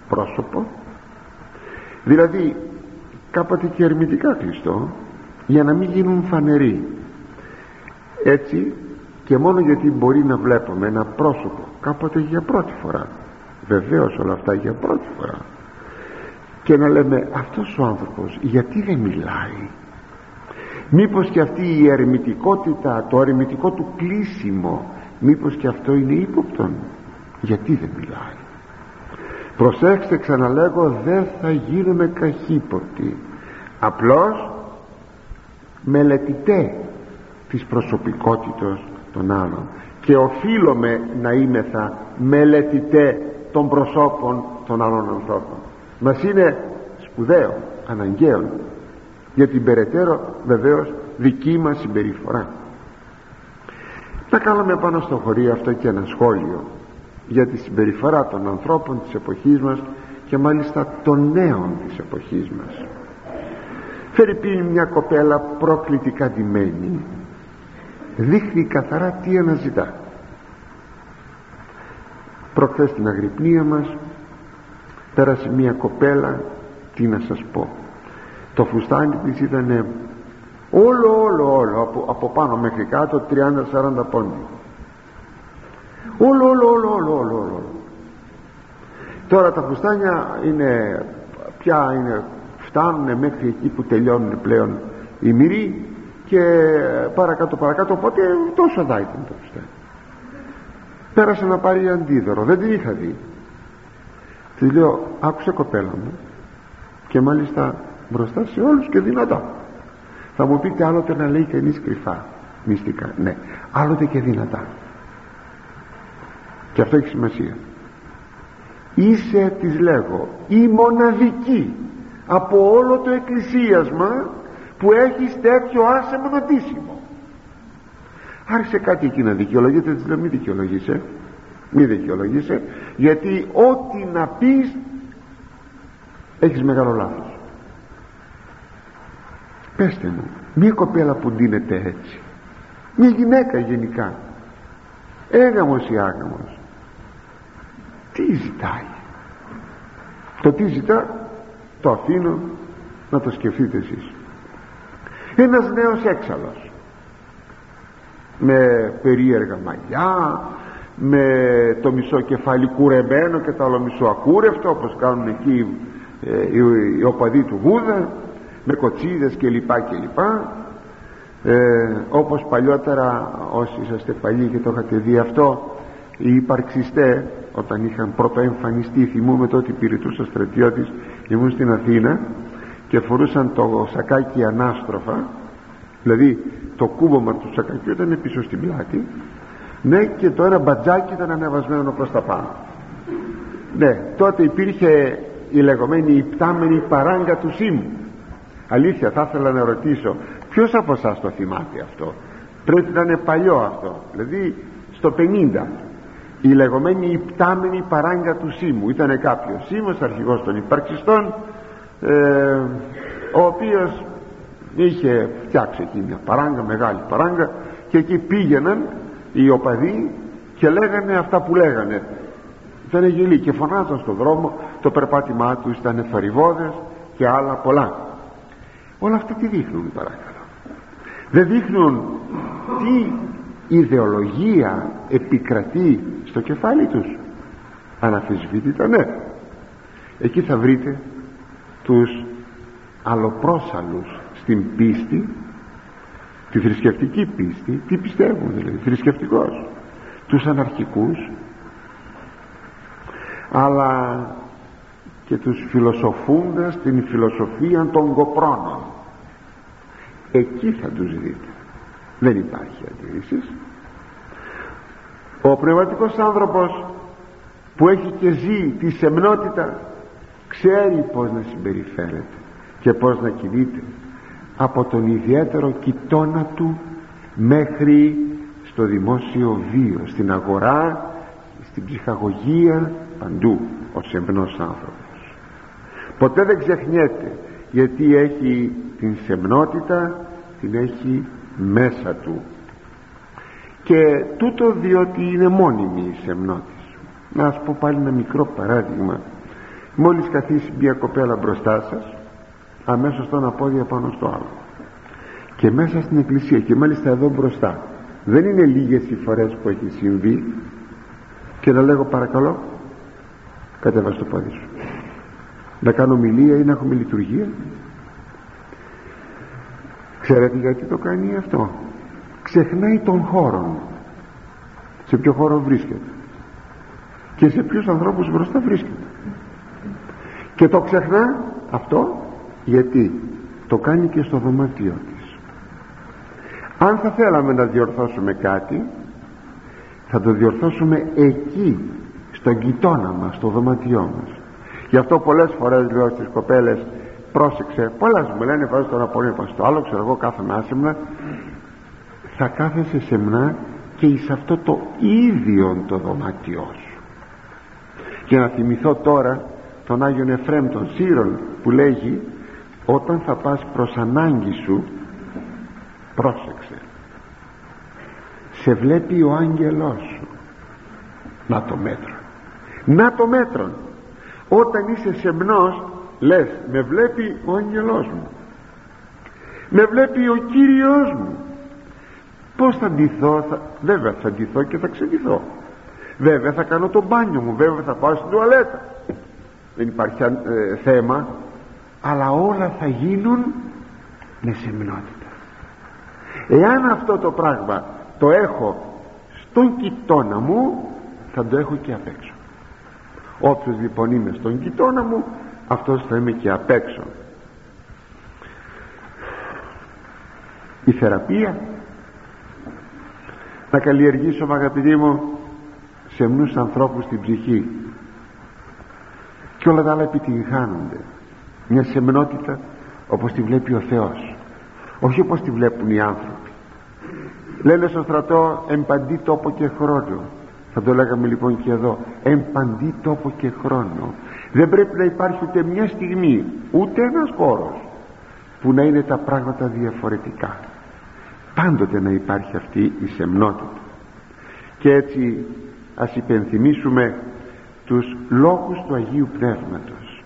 πρόσωπο δηλαδή κάποτε και ερμητικά κλειστό για να μην γίνουν φανεροί. Έτσι και μόνο γιατί μπορεί να βλέπουμε ένα πρόσωπο κάποτε για πρώτη φορά βεβαίως όλα αυτά για πρώτη φορά και να λέμε αυτός ο άνθρωπος γιατί δεν μιλάει μήπως και αυτή η ερμητικότητα το ερμητικό του κλείσιμο μήπως και αυτό είναι ύποπτον; Γιατί δεν μιλάει; Προσέξτε ξαναλέγω δεν θα γίνουμε καχύποπτοι. Απλώς μελετητέ της προσωπικότητας των άλλων. Και οφείλουμε να είμεθα μελετητέ των προσώπων των άλλων ανθρώπων. Μας είναι σπουδαίο αναγκαίο για την περαιτέρω βεβαίως δική μας συμπεριφορά. Να κάνουμε πάνω στο χωρίο αυτό και ένα σχόλιο για τη συμπεριφορά των ανθρώπων της εποχής μας και μάλιστα των νέων της εποχής μας. Φέρει πει μια κοπέλα προκλητικά ντυμένη. Δείχνει καθαρά τι αναζητά. Προχθές στην αγρυπνία μας πέρασε μια κοπέλα τι να σας πω το φουστάνι της ήταν όλο όλο όλο από, από πάνω μέχρι κάτω 30-40 πόντι. Όλο όλο όλο όλο όλο όλο. Τώρα τα φουστάνια είναι πια είναι, φτάνουν μέχρι εκεί που τελειώνουν πλέον οι μυροί και παρακάτω παρακάτω οπότε τόσο δά ήταν το πιστεύω πέρασε να πάρει αντίδωρο δεν την είχα δει. Τη λέω άκουσε κοπέλα μου και μάλιστα μπροστά σε όλους και δυνατά. Θα μου πείτε άλλοτε να λέει κανείς κρυφά μυστικά. Ναι άλλοτε και δυνατά. Και αυτό έχει σημασία. Είσαι της λέγω η μοναδική από όλο το εκκλησίασμα που έχει τέτοιο άσεμο νοτήσιμο άρχισε κάτι εκεί να δικαιολογείται της λέω μη δικαιολογείσαι μη δικαιολογείσαι γιατί ό,τι να πεις έχεις μεγάλο λάθος πέστε μου μια κοπέλα που ντύνεται έτσι. Μια γυναίκα γενικά. Έγαμος ή άγαμος. Τι ζητάει. Το τι ζητά το αφήνω να το σκεφτείτε εσείς. Ένας νέος έξαλλος. Με περίεργα μαλλιά με το μισό κεφάλι κουρεμένο και το άλλο μισό ακούρευτο όπως κάνουν εκεί ε, οι, οι οπαδοί του Βούδα με κοτσίδες και λοιπά και λοιπά. Ε, όπως παλιότερα όσοι είσαστε παλιοί και το είχατε δει αυτό οι υπαρξιστές όταν είχαν πρώτο εμφανιστεί θυμούμε τότε υπηρετούσα στρατιώτης ήμουν στην Αθήνα και φορούσαν το σακάκι ανάστροφα δηλαδή το κούβωμα του σακακιού ήταν πίσω στην πλάτη. Ναι και το ένα μπατζάκι ήταν ανεβασμένο προς τα πάνω. Ναι τότε υπήρχε η λεγόμενη υπτάμενη παράγκα του ΣΥΜ αλήθεια θα ήθελα να ρωτήσω ποιος από εσάς το θυμάται αυτό; Πρέπει να είναι παλιό αυτό δηλαδή στο 50 η λεγόμενη υπτάμενη παράγκα του ΣΥΜΟΥ ήταν κάποιος ΣΥΜΟς αρχηγός των υπαρξιστών ε, ο οποίος είχε φτιάξει εκεί μια παράγκα μεγάλη παράγκα και εκεί πήγαιναν οι οπαδοί και λέγανε αυτά που λέγανε. Ήταν γελοί και φωνάζαν στον δρόμο το περπάτημά του ήταν θορυβόδες και άλλα πολλά όλα αυτά τι δείχνουν παρακαλώ. Δεν δείχνουν τι ιδεολογία επικρατεί στο κεφάλι τους. Αναφυσβήτητα ναι. Εκεί θα βρείτε τους αλλοπρόσαλους στην πίστη τη θρησκευτική πίστη. Τι πιστεύουν δηλαδή θρησκευτικός. Τους αναρχικούς αλλά και τους φιλοσοφούντας την φιλοσοφία των κοπρώνων εκεί θα τους δείτε. Δεν υπάρχει αντίρρησης. Ο πνευματικός άνθρωπος που έχει και ζει τη σεμνότητα ξέρει πως να συμπεριφέρεται και πως να κινείται από τον ιδιαίτερο κοιτώνα του μέχρι στο δημόσιο βίο στην αγορά στην ψυχαγωγία παντού ο σεμνός άνθρωπος. Ποτέ δεν ξεχνιέται γιατί έχει την σεμνότητα την έχει μέσα του. Και τούτο διότι είναι μόνιμη η σεμνότης. Να σας πω πάλι ένα μικρό παράδειγμα. Μόλις καθίσει μια κοπέλα μπροστά σας αμέσως το ένα πόδι πάνω στο άλλο. Και μέσα στην εκκλησία και μάλιστα εδώ μπροστά. Δεν είναι λίγες οι φορές που έχει συμβεί. Και να λέγω παρακαλώ κατέβα το πόδι σου. Να κάνω μιλία ή να έχουμε λειτουργία ξέρετε γιατί το κάνει αυτό. Ξεχνάει τον χώρο. Σε ποιο χώρο βρίσκεται. Και σε ποιους ανθρώπους μπροστά βρίσκεται. Και το ξεχνά αυτό γιατί το κάνει και στο δωμάτιό της. Αν θα θέλαμε να διορθώσουμε κάτι θα το διορθώσουμε εκεί στον κοιτώνα μας στο δωμάτιό μας. Γι' αυτό πολλές φορές λέω στις κοπέλες πρόσεξε. Πολλές μου λένε βάζω τώρα πολύ πάνω στο άλλο ξέρω εγώ κάθομαι άσημνα θα κάθεσαι σεμνά και εις αυτό το ίδιο το δωμάτιό σου. Και να θυμηθώ τώρα τον Άγιον Εφραίμ των Σύρων που λέγει όταν θα πας προς ανάγκη σου πρόσεξε. Σε βλέπει ο άγγελός σου να το μέτρο να το μέτρο όταν είσαι σεμνός λες με βλέπει ο άγγελός μου. Με βλέπει ο Κύριος μου πως θα ντυθώ θα... βέβαια θα ντυθώ και θα ξεντυθώ. Βέβαια θα κάνω το μπάνιο μου. Βέβαια θα πάω στην τουαλέτα. Δεν υπάρχει ε, θέμα. Αλλά όλα θα γίνουν με σεμνότητα. Εάν αυτό το πράγμα το έχω στον κοιτώνα μου θα το έχω και απ' έξω. Όποιος λοιπόν είμαι στον κοιτώνα μου αυτός θα είμαι και απ' έξω. Η θεραπεία. Να καλλιεργήσω αγαπητοί μου σεμνούς ανθρώπους στην ψυχή. Και όλα τα άλλα επιτυγχάνονται. Μια σεμνότητα όπως τη βλέπει ο Θεός. Όχι όπως τη βλέπουν οι άνθρωποι. Λένε στο στρατό εμπαντή τόπο και χρόνο θα το λέγαμε λοιπόν και εδώ εμπαντή τόπο και χρόνο δεν πρέπει να υπάρχει ούτε μια στιγμή ούτε ένας χώρος που να είναι τα πράγματα διαφορετικά. Πάντοτε να υπάρχει αυτή η σεμνότητα. Και έτσι ας υπενθυμίσουμε τους λόγους του Αγίου Πνεύματος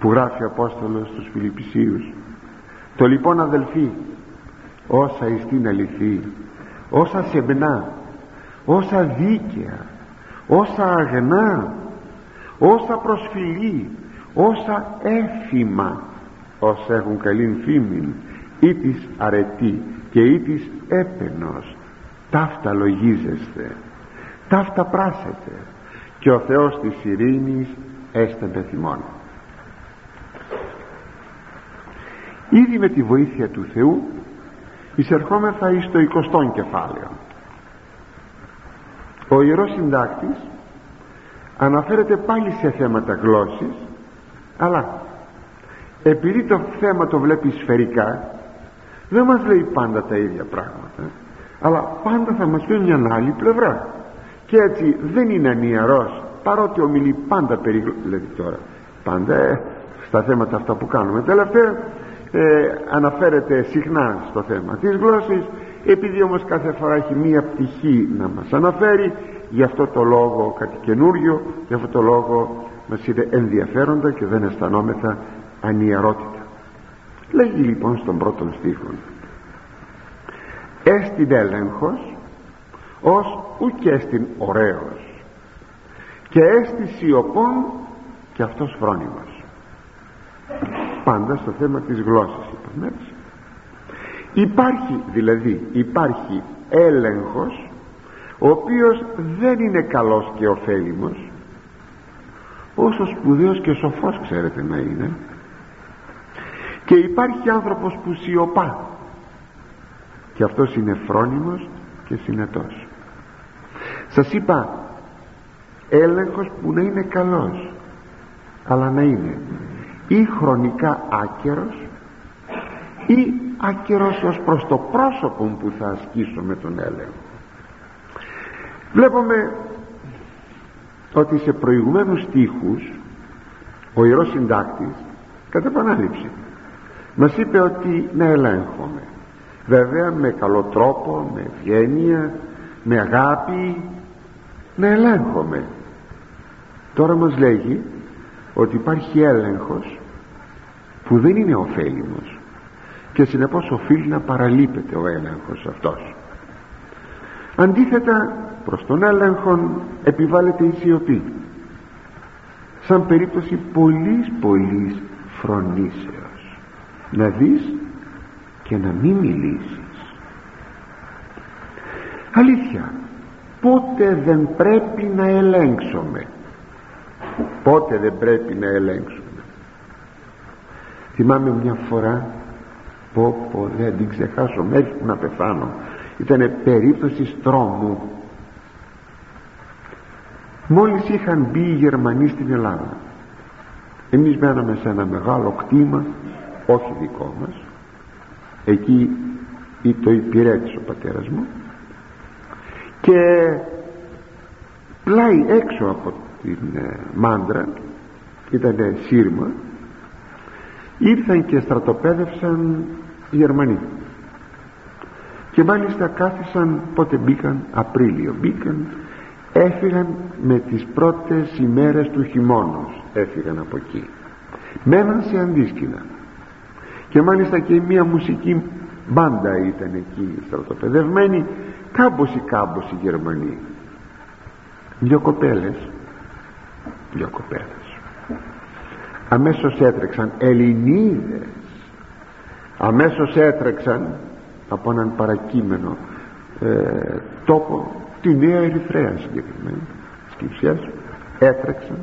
που γράφει ο Απόστολος στους Φιλιππισίους. Το λοιπόν αδελφοί όσα εις την αληθή όσα σεμνά όσα δίκαια όσα αγνά όσα προσφυλή όσα έθιμα όσα έχουν καλήν φήμην ή της αρετή και ή της έπαινος ταύτα λογίζεστε ταύτα πράσετε και ο Θεός της ειρήνης έστε πεθυμών ήδη με τη βοήθεια του Θεού εισερχόμεθα εις το 20 κεφάλαιο. Ο Ιερός Συντάκτης αναφέρεται πάλι σε θέματα γλώσσης αλλά επειδή το θέμα το βλέπει σφαιρικά δεν μας λέει πάντα τα ίδια πράγματα αλλά πάντα θα μας πει μια άλλη πλευρά. Και έτσι δεν είναι ανιαρός παρότι ομιλεί πάντα περί δηλαδή τώρα πάντα ε, στα θέματα αυτά που κάνουμε. Τελευταία ε, αναφέρεται συχνά στο θέμα της γλώσσης επειδή όμως κάθε φορά έχει μία πτυχή να μας αναφέρει γι' αυτό το λόγο κάτι καινούριο γι' αυτό το λόγο μας είναι ενδιαφέροντα και δεν αισθανόμεθα ανιαρότητα λέγει λοιπόν στον πρώτον στίχο έστιν έλεγχος ως ουκ έστιν ωραίος και έστι σιωπών και αυτός φρόνιμος πάντα στο θέμα της γλώσσας είπαμε έτσι. Υπάρχει δηλαδή υπάρχει έλεγχος ο οποίος δεν είναι καλός και ωφέλιμος. Όσο σπουδαίος και σοφός ξέρετε να είναι. Και υπάρχει άνθρωπος που σιωπά. Και αυτός είναι φρόνιμος και συνετός. Σας είπα έλεγχος που να είναι καλός αλλά να είναι ή χρονικά άκερος ή άκερος ως προς το πρόσωπο που θα ασκήσω με τον έλεγχο βλέπουμε ότι σε προηγουμένους στίχους ο Ιερός Συντάκτης κατά επανάληψη μας είπε ότι να ελέγχομαι. Βέβαια με καλό τρόπο με ευγένεια με αγάπη να ελέγχομαι τώρα μας λέγει ότι υπάρχει έλεγχος που δεν είναι ωφέλιμος και συνεπώς οφείλει να παραλείπεται ο έλεγχος αυτός. Αντίθετα προς τον έλεγχο επιβάλλεται η σιωπή. Σαν περίπτωση πολλής πολλής φρονήσεως. Να δεις και να μην μιλήσεις. Αλήθεια πότε δεν πρέπει να ελέγξουμε πότε δεν πρέπει να ελέγξουμε; Θυμάμαι μια φορά πω πω δεν την ξεχάσω μέχρι που να πεθάνω ήταν περίπτωση στρώμου μόλις είχαν μπει οι Γερμανοί στην Ελλάδα. Εμείς μέναμε σε ένα μεγάλο κτήμα όχι δικό μας. Εκεί το υπηρέτησε ο πατέρας μου. Και πλάι έξω από την ε, μάντρα ήταν σύρμα ήρθαν και στρατοπέδευσαν οι Γερμανοί. Και μάλιστα κάθισαν πότε μπήκαν Απρίλιο μπήκαν έφυγαν με τις πρώτες ημέρες του χειμώνος. Έφυγαν από εκεί. Μέναν σε αντίσκηνα. Και μάλιστα και μια μουσική μπάντα ήταν εκεί στρατοπεδευμένη κάμποσοι κάμποσοι Γερμανοί. Δυο κοπέλες. Δυο κοπέλες. Αμέσως έτρεξαν Ελληνίδες. Αμέσως έτρεξαν από έναν παρακείμενο ε, τόπο τη Νέα Ερυθρέα συγκεκριμένα σκυψιές έτρεξαν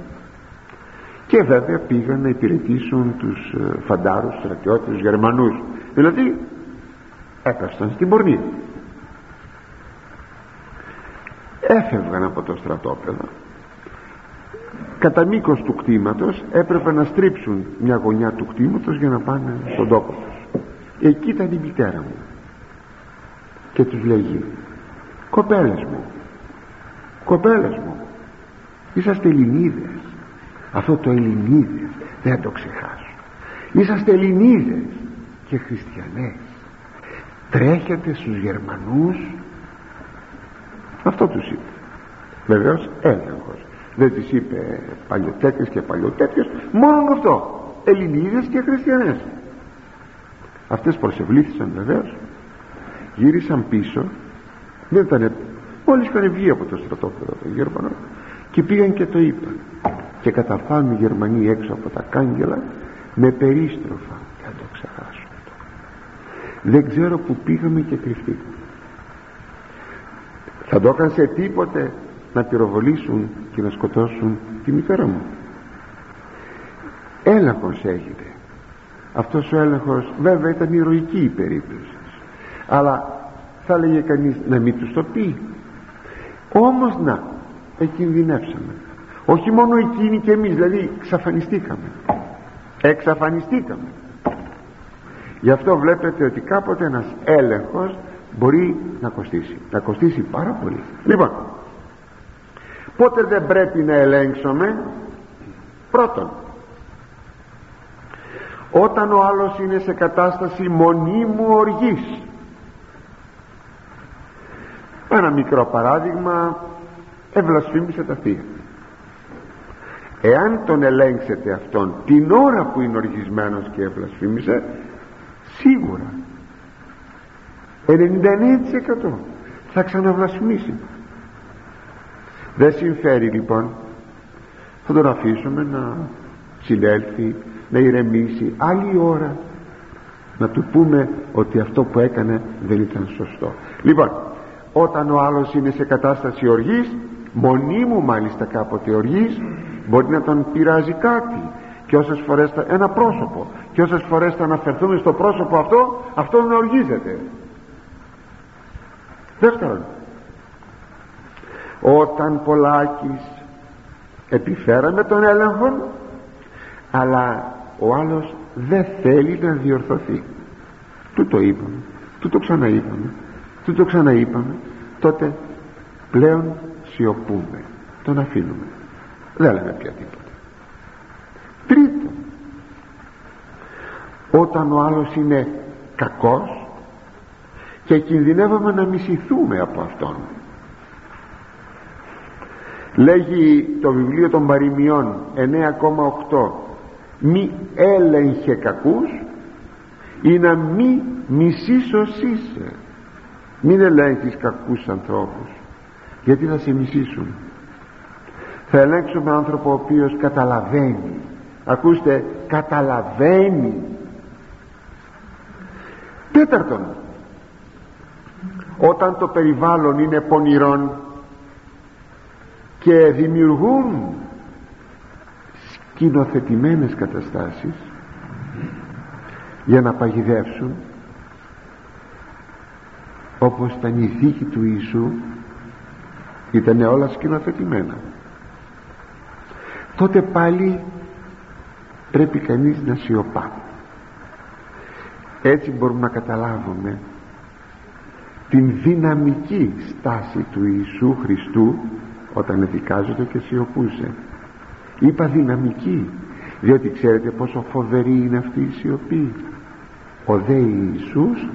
και βέβαια πήγαν να υπηρετήσουν τους ε, φαντάρους, στρατιώτες, τους Γερμανούς. Δηλαδή έπεφταν στην πορνεία. Έφευγαν από το στρατόπεδο. Κατά μήκος του κτήματος έπρεπε να στρίψουν μια γωνιά του κτήματος για να πάνε στον τόπο τους. Εκεί ήταν η μητέρα μου και τους λέγει κοπέλες μου. Κοπέλες μου. Είσαστε Ελληνίδες. Αυτό το Ελληνίδες δεν το ξεχάσω. Είσαστε Ελληνίδες και χριστιανές. Τρέχετε στους Γερμανούς. Αυτό τους είπε. Βεβαίως έλεγχος. Δεν τις είπε παλιωτέτες και παλιωτέτες μόνο αυτό. Ελληνίδες και χριστιανές. Αυτές προσευλήθησαν βεβαίως. Γύρισαν πίσω δεν ήταν μόλις είχαν βγει από το στρατόπεδο των Γερμανών και πήγαν και το είπαν. Και καταφάνουν οι Γερμανοί έξω από τα κάγκελα με περίστροφα. Δεν το ξεχάσω δεν ξέρω που πήγαμε και κρυφτήκαμε. Θα το έκανε σε τίποτε να πυροβολήσουν και να σκοτώσουν τη μητέρα μου. Έλεγχος έγινε. Αυτός ο έλεγχος βέβαια ήταν ηρωική η περίπτωση. Αλλά θα έλεγε κανείς να μην τους το πει. Όμως να εκινδυνεύσαμε όχι μόνο εκείνοι και εμείς δηλαδή εξαφανιστήκαμε. Εξαφανιστήκαμε. Γι' αυτό βλέπετε ότι κάποτε ένας έλεγχος μπορεί να κοστίσει. Να κοστίσει πάρα πολύ. Λοιπόν πότε δεν πρέπει να ελέγξουμε; Πρώτον όταν ο άλλος είναι σε κατάσταση μονίμου οργής ένα μικρό παράδειγμα. Ευλασφήμισε τα θεία εάν τον ελέγξετε αυτόν την ώρα που είναι οργισμένος και ευλασφήμισε σίγουρα 99% θα ξαναβλασφημίσει. Δεν συμφέρει λοιπόν θα τον αφήσουμε να συνέλθει να ηρεμήσει. Άλλη ώρα να του πούμε ότι αυτό που έκανε δεν ήταν σωστό. Λοιπόν όταν ο άλλος είναι σε κατάσταση οργής μονίμου μάλιστα κάποτε οργής μπορεί να τον πειράζει κάτι. Και όσες φορές θα, ένα πρόσωπο και όσες φορές θα αναφερθούμε στο πρόσωπο αυτό αυτό να οργίζεται. Δεύτερον όταν πολλάκις επιφέραμε τον έλεγχο αλλά ο άλλος δεν θέλει να διορθωθεί. Του το είπαμε του το ξαναείπαμε του το ξαναείπαμε. Τότε πλέον σιωπούμε. Τον αφήνουμε. Δεν λέμε πια τίποτα. Τρίτο. Όταν ο άλλος είναι κακός και κινδυνεύαμε να μισηθούμε από αυτόν. Λέγει το βιβλίο των παροιμιών 9,8 μη έλεγχε κακούς ή να μη μισήσως είσαι μην ελέγχεις κακούς ανθρώπους γιατί θα σε μισήσουν. Θα ελέγξουμε άνθρωπο ο οποίος καταλαβαίνει. Ακούστε καταλαβαίνει. Τέταρτον όταν το περιβάλλον είναι πονηρόν και δημιουργούν σκηνοθετημένες καταστάσεις για να παγιδεύσουν όπως τα η του Ιησού ήταν όλα σκηνοθετημένα. Τότε πάλι πρέπει κανείς να σιωπά. Έτσι μπορούμε να καταλάβουμε την δυναμική στάση του Ιησού Χριστού όταν εδικάζεται και σιωπούσε. Είπα δυναμική διότι ξέρετε πόσο φοβερή είναι αυτή η σιωπή. Ο δε Ιησούς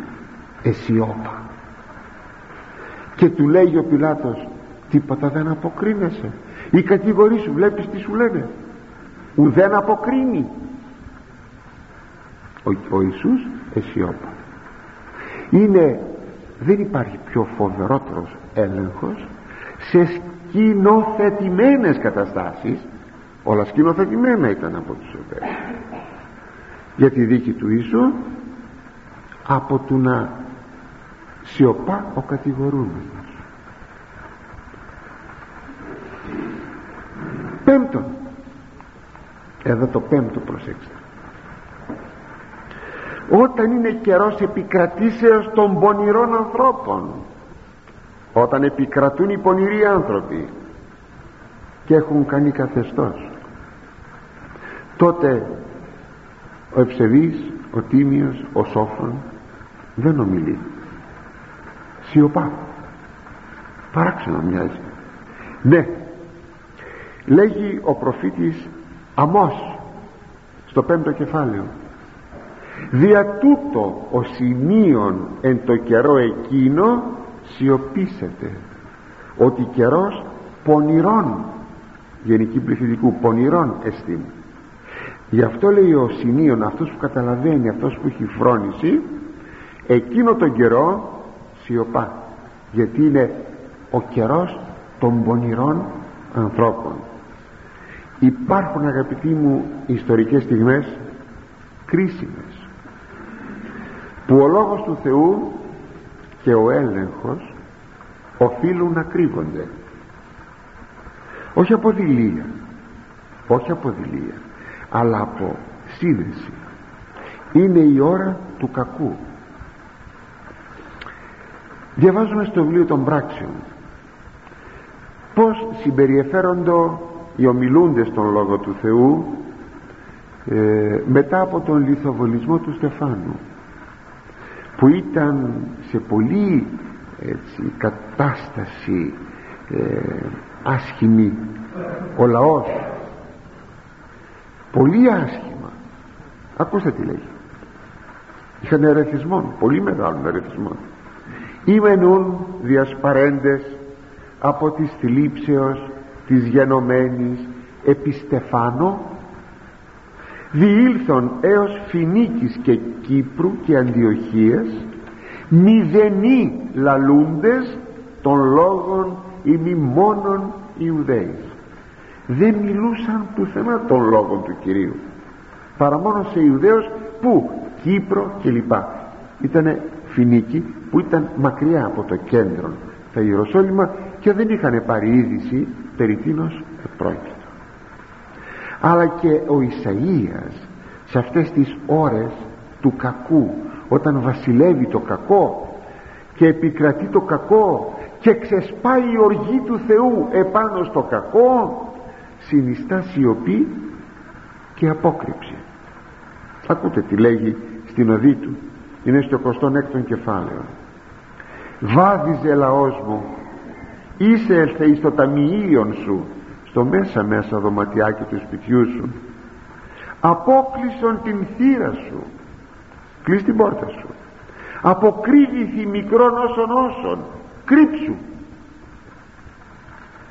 εσιώπα και του λέει ο Πιλάτος τίποτα δεν αποκρίνεσαι η κατηγορή σου βλέπεις τι σου λένε. Ουδέν αποκρίνει ο, ο Ιησούς εσιώπα είναι δεν υπάρχει πιο φοβερότερος έλεγχος σε σκηνοθετημένες καταστάσεις. Όλα σκηνοθετημένα ήταν από τους Εβραίους. Για τη δίκη του Ιησού από του να σιωπά ο κατηγορούμενος. Πέμπτον. Εδώ το πέμπτο προσέξτε. Όταν είναι καιρός επικρατήσεως των πονηρών ανθρώπων όταν επικρατούν οι πονηροί άνθρωποι και έχουν κάνει καθεστώς τότε ο ευσεβής ο τίμιος ο σόφρον δεν ομιλεί σιωπά. Παράξενο μοιάζει ναι. Λέγει ο προφήτης Αμός στο πέμπτο κεφάλαιο. Δια τούτο ο σημείων εν το καιρό εκείνο σιωπήσετε ότι καιρός πονηρών γενική πληθυντικού πονηρών εστίν γι' αυτό λέει ο σημείων αυτός που καταλαβαίνει αυτός που έχει φρόνηση εκείνο τον καιρό σιωπά γιατί είναι ο καιρός των πονηρών ανθρώπων. Υπάρχουν αγαπητοί μου ιστορικές στιγμές κρίσιμες που ο Λόγος του Θεού και ο έλεγχος οφείλουν να κρύβονται. Όχι από δηλία όχι από δηλία αλλά από σύνδεση. Είναι η ώρα του κακού διαβάζουμε στο βιβλίο των πράξεων. Πως συμπεριεφέρονται οι ομιλούντες στον Λόγο του Θεού ε, μετά από τον λιθοβολισμό του Στεφάνου που ήταν σε πολύ έτσι, κατάσταση ε, άσχημη ο λαός. Πολύ άσχημα. Ακούστε τι λέει. Είχαν ερεθισμό πολύ μεγάλο ερεθισμό ήμενουν διασπαρέντες από της θλίψεως της γενομένης επιστεφάνω διήλθον έως Φινίκης και Κύπρου και Αντιοχίας μηδενοί λαλούντες των λόγων ή μη μόνον Ιουδαίοι δεν μιλούσαν πουθενά των λόγων του Κυρίου παρά μόνο σε Ιουδαίους που Κύπρο και λοιπά ήτανε Φινίκη που ήταν μακριά από το κέντρο τα Ιεροσόλυμα και δεν είχαν πάρει είδηση περί τίνος πρόκειτο αλλά και ο Ισαΐας σε αυτές τις ώρες του κακού όταν βασιλεύει το κακό και επικρατεί το κακό και ξεσπάει η οργή του Θεού επάνω στο κακό συνιστά σιωπή και απόκρυψη. Ακούτε τι λέγει στην οδή του είναι στο 26ο κεφάλαιο. Βάδιζε λαός μου είσαι έλθε εις το ταμιείον σου στο μέσα μέσα δωματιάκι του σπιτιού σου. Απόκλεισον την θύρα σου κλείς την πόρτα σου. Αποκρύβηθη μικρόν όσων όσων κρύψου.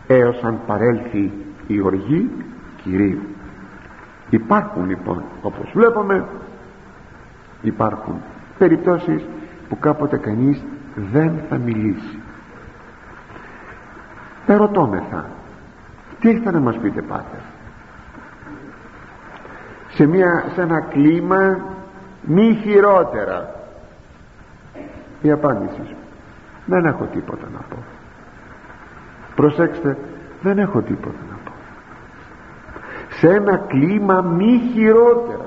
Έως αν παρέλθει η οργή Κυρίου υπάρχουν λοιπόν όπως βλέπουμε υπάρχουν περιπτώσεις που κάποτε κανείς δεν θα μιλήσει. Ερωτώμεθα τι έχετε να μας πείτε πάτερ; Σε, μια, σε ένα κλίμα μη χειρότερα. Η απάντηση σου. Δεν έχω τίποτα να πω. Προσέξτε δεν έχω τίποτα να πω. Σε ένα κλίμα μη χειρότερα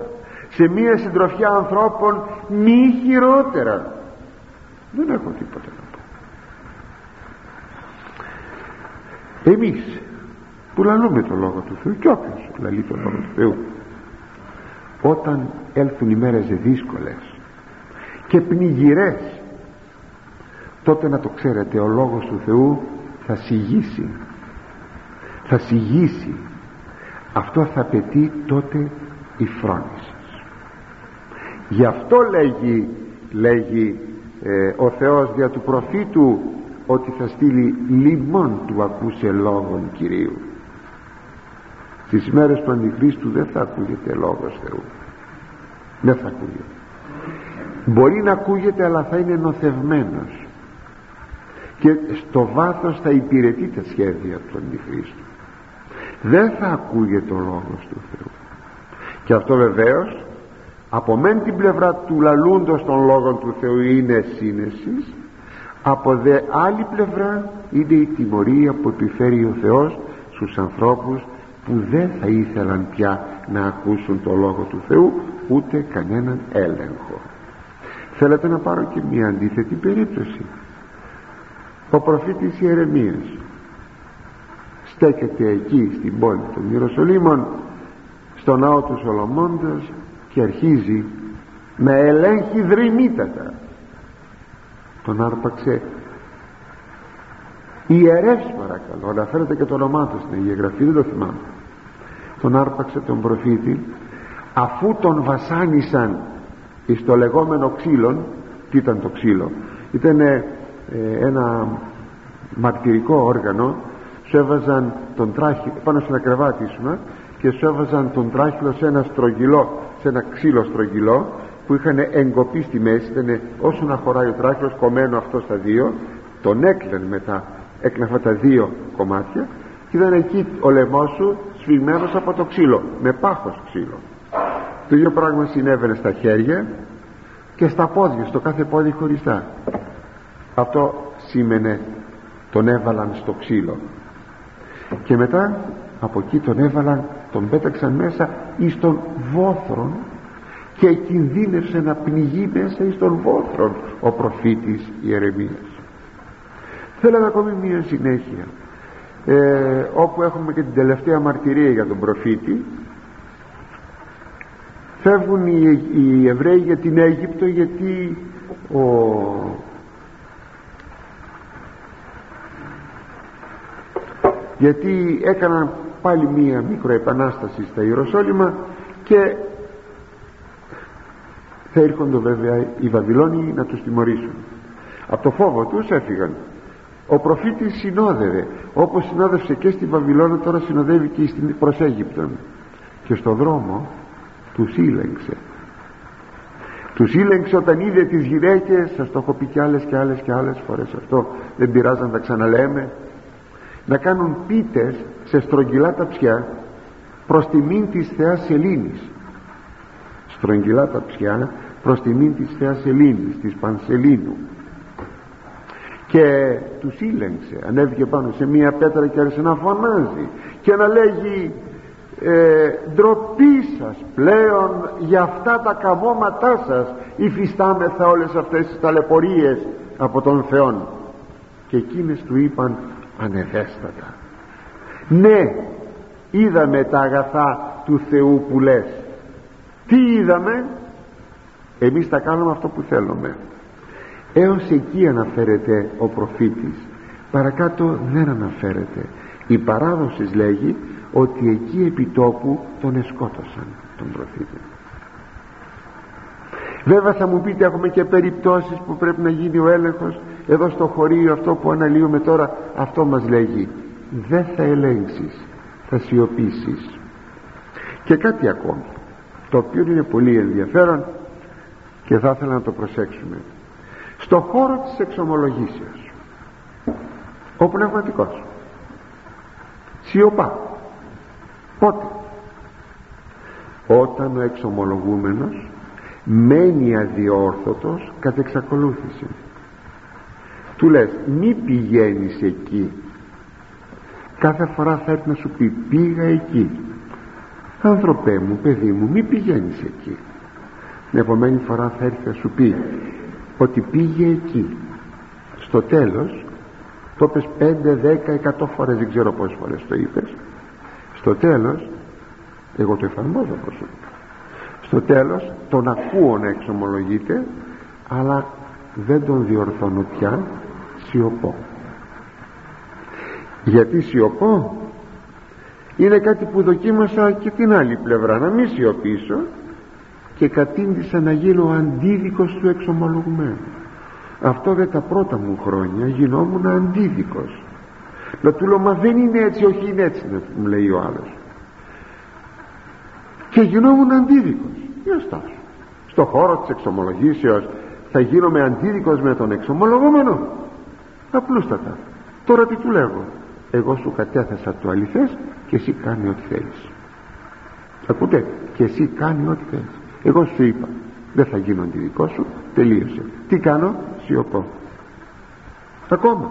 σε μια συντροφιά ανθρώπων μη χειρότερα. Δεν έχω τίποτα να πω. Εμείς που λαλούμε το Λόγο του Θεού και όποιος λαλεί το Λόγο του Θεού. Όταν έλθουν οι μέρες δύσκολες και πνιγυρές τότε να το ξέρετε ο Λόγος του Θεού θα σιγήσει θα σιγήσει αυτό θα απαιτεί τότε η φρόνηση γι' αυτό λέγει, λέγει ε, ο Θεός δια του προφήτου ότι θα στείλει λιμόν του ακούσε λόγων Κυρίου. Στις μέρες του Αντιχρίστου δεν θα ακούγεται λόγος Θεού. Δεν θα ακούγεται. Μπορεί να ακούγεται αλλά θα είναι νοθευμένος. Και στο βάθος θα υπηρετεί τα σχέδια του Αντιχρίστου δεν θα ακούγεται ο λόγος του Θεού. Και αυτό βεβαίως από μεν την πλευρά του λαλούντος των λόγων του Θεού είναι σύνεσης από δε άλλη πλευρά είναι η τιμωρία που επιφέρει ο Θεός στους ανθρώπους που δεν θα ήθελαν πια να ακούσουν το Λόγο του Θεού ούτε κανέναν έλεγχο. Θέλετε να πάρω και μια αντίθετη περίπτωση. Ο προφήτης Ιερεμίας στέκεται εκεί στην πόλη των Ιεροσολύμων στο ναό του Σολομώντας και αρχίζει με ελέγχει δρυμύτατα. Τον άρπαξε. Ιερεύς παρακαλώ αναφέρεται και το όνομά του στην Αγία Γραφή δεν το θυμάμαι. Τον άρπαξε τον προφήτη αφού τον βασάνισαν εις το λεγόμενο ξύλον τι ήταν το ξύλο ήταν ε, ένα μαρτυρικό όργανο σου έβαζαν τον τράχυλο πάνω σε ένα κρεβάτι σου και σου έβαζαν τον τράχυλο σε ένα στρογγυλό σε ένα ξύλο στρογγυλό που είχαν εγκοπεί στη μέση ήταν όσο να χωράει ο τράχυλος κομμένο αυτός στα δύο τον έκλαινε μετά έκλαινε αυτά τα δύο κομμάτια και ήταν εκεί ο λαιμός σου σφιγμένος από το ξύλο με πάχος ξύλο. Το ίδιο πράγμα συνέβαινε στα χέρια και στα πόδια στο κάθε πόδι χωριστά. Αυτό σήμαινε τον έβαλαν στο ξύλο. Και μετά από εκεί τον έβαλαν τον πέταξαν μέσα εις τον βόθρον και κινδύνευσε να πνιγεί μέσα εις τον βόθρον ο προφήτης Ιερεμίας. Θέλαμε ακόμη μία συνέχεια. Ε, όπου έχουμε και την τελευταία μαρτυρία για τον προφήτη. Φεύγουν οι, οι Εβραίοι για την Αίγυπτο γιατί ο γιατί έκαναν πάλι μία μικροεπανάσταση στα Ιεροσόλυμα και θα έρχονται βέβαια οι Βαβυλώνοι να τους τιμωρήσουν. Από το φόβο τους έφυγαν. Ο προφήτης συνόδευε όπως συνόδευσε και στη Βαβυλώνα τώρα συνοδεύει και στην προς και στο δρόμο τους ήλεγξε. Τους ήλεγξε όταν είδε τις γυναίκες σας το έχω πει και άλλες και άλλες και άλλες φορές αυτό δεν πειράζει να τα ξαναλέμε να κάνουν πίτες σε στρογγυλά ταψιά προς τιμήν της Θεάς Σελήνης στρογγυλά ταψιά προς τιμήν της Θεάς Σελήνης της Πανσελίνου και τους ήλεγξε ανέβηκε πάνω σε μία πέτρα και άρχισε να φωνάζει και να λέγει ε, ντροπή σας πλέον για αυτά τα καμώματά σας υφιστάμεθα όλες αυτές τις ταλαιπωρίες από τον Θεό και εκείνες του είπαν ανεβέστατα ναι είδαμε τα αγαθά του Θεού που λες. Τι είδαμε; Εμείς θα κάνουμε αυτό που θέλουμε. Έως εκεί αναφέρεται ο προφήτης. Παρακάτω δεν αναφέρεται. Η παράδοση λέγει ότι εκεί επί τόπου τον εσκότωσαν τον προφήτη. Βέβαια θα μου πείτε έχουμε και περιπτώσεις που πρέπει να γίνει ο έλεγχος. Εδώ στο χωρίο αυτό που αναλύουμε τώρα αυτό μας λέγει δεν θα ελέγξεις θα σιωπήσεις. Και κάτι ακόμη το οποίο είναι πολύ ενδιαφέρον και θα ήθελα να το προσέξουμε. Στο χώρο της εξομολογήσεως ο πνευματικός σιωπά. Πότε; Όταν ο εξομολογούμενος μένει αδιόρθωτος κατ' εξακολούθηση. Του λες μη πηγαίνεις εκεί κάθε φορά θα έρθει να σου πει πήγα εκεί άνθρωπέ μου παιδί μου μη πηγαίνεις εκεί την επομένη φορά θα έρθει να σου πει ότι πήγε εκεί. Στο τέλος το πες 5, 10, 100 φορές δεν ξέρω πόσες φορές το είπες. Στο τέλος εγώ το εφαρμόζω προσωπικά στο τέλος τον ακούω να εξομολογείται αλλά δεν τον διορθώνω πια σιωπώ γιατί σιωπώ. Είναι κάτι που δοκίμασα και την άλλη πλευρά να μην σιωπήσω. Και κατήντησα να γίνω αντίδικος του εξομολογουμένου. Αυτό δεν τα πρώτα μου χρόνια γινόμουν αντίδικος. Να του λέω μα δεν είναι έτσι όχι είναι έτσι μου λέει ο άλλος. Και γινόμουν αντίδικος. Για στο χώρο της εξομολογήσεως θα γίνομαι αντίδικος με τον εξομολογούμενο. Απλούστατα. Τώρα τι του λέγω εγώ σου κατέθεσα το αληθές και εσύ κάνει ό,τι θέλεις. Ακούτε και εσύ κάνει ό,τι θέλεις. Εγώ σου είπα δεν θα γίνω αντιδικό σου τελείωσε. Τι κάνω σιωπώ. Ακόμα.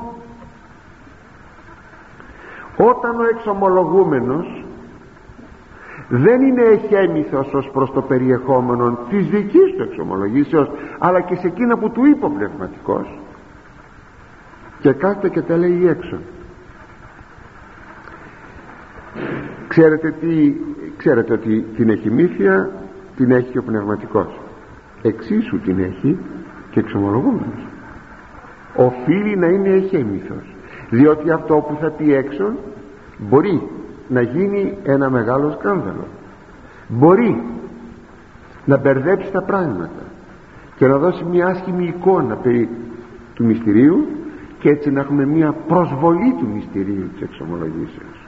Όταν ο εξομολογούμενος δεν είναι εχέμηθος ως προς το περιεχόμενο της δικής του εξομολογήσεως αλλά και σε εκείνα που του είπε ο πνευματικός και κάθεται και τα λέει έξω ξέρετε τι ξέρετε ότι την εχημήθεια την έχει ο πνευματικός. Εξίσου την έχει και εξομολογούμενος. Οφείλει να είναι εχέμηθος διότι αυτό που θα πει έξω μπορεί να γίνει ένα μεγάλο σκάνδαλο. Μπορεί να μπερδέψει τα πράγματα και να δώσει μια άσχημη εικόνα περί του μυστηρίου και έτσι να έχουμε μια προσβολή του μυστηρίου της εξομολογήσεως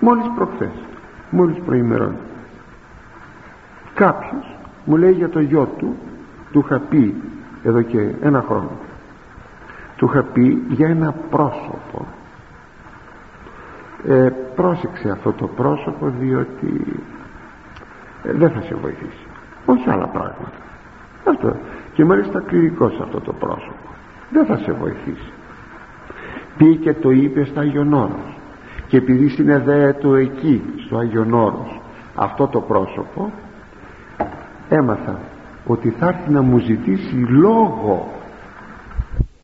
μόλις προχθές μόλις προημερών κάποιος μου λέει για το γιο του του είχα πει εδώ και ένα χρόνο του είχα πει για ένα πρόσωπο. Ε, πρόσεξε αυτό το πρόσωπο διότι ε, δεν θα σε βοηθήσει. Όχι άλλα πράγματα. Αυτό. Και μάλιστα κληρικός αυτό το πρόσωπο. Δεν θα σε βοηθήσει. Πήγε και το είπε στα Άγιον και επειδή συνεδέεται εκεί στο Άγιον αυτό το πρόσωπο έμαθα ότι θα έρθει να μου ζητήσει λόγο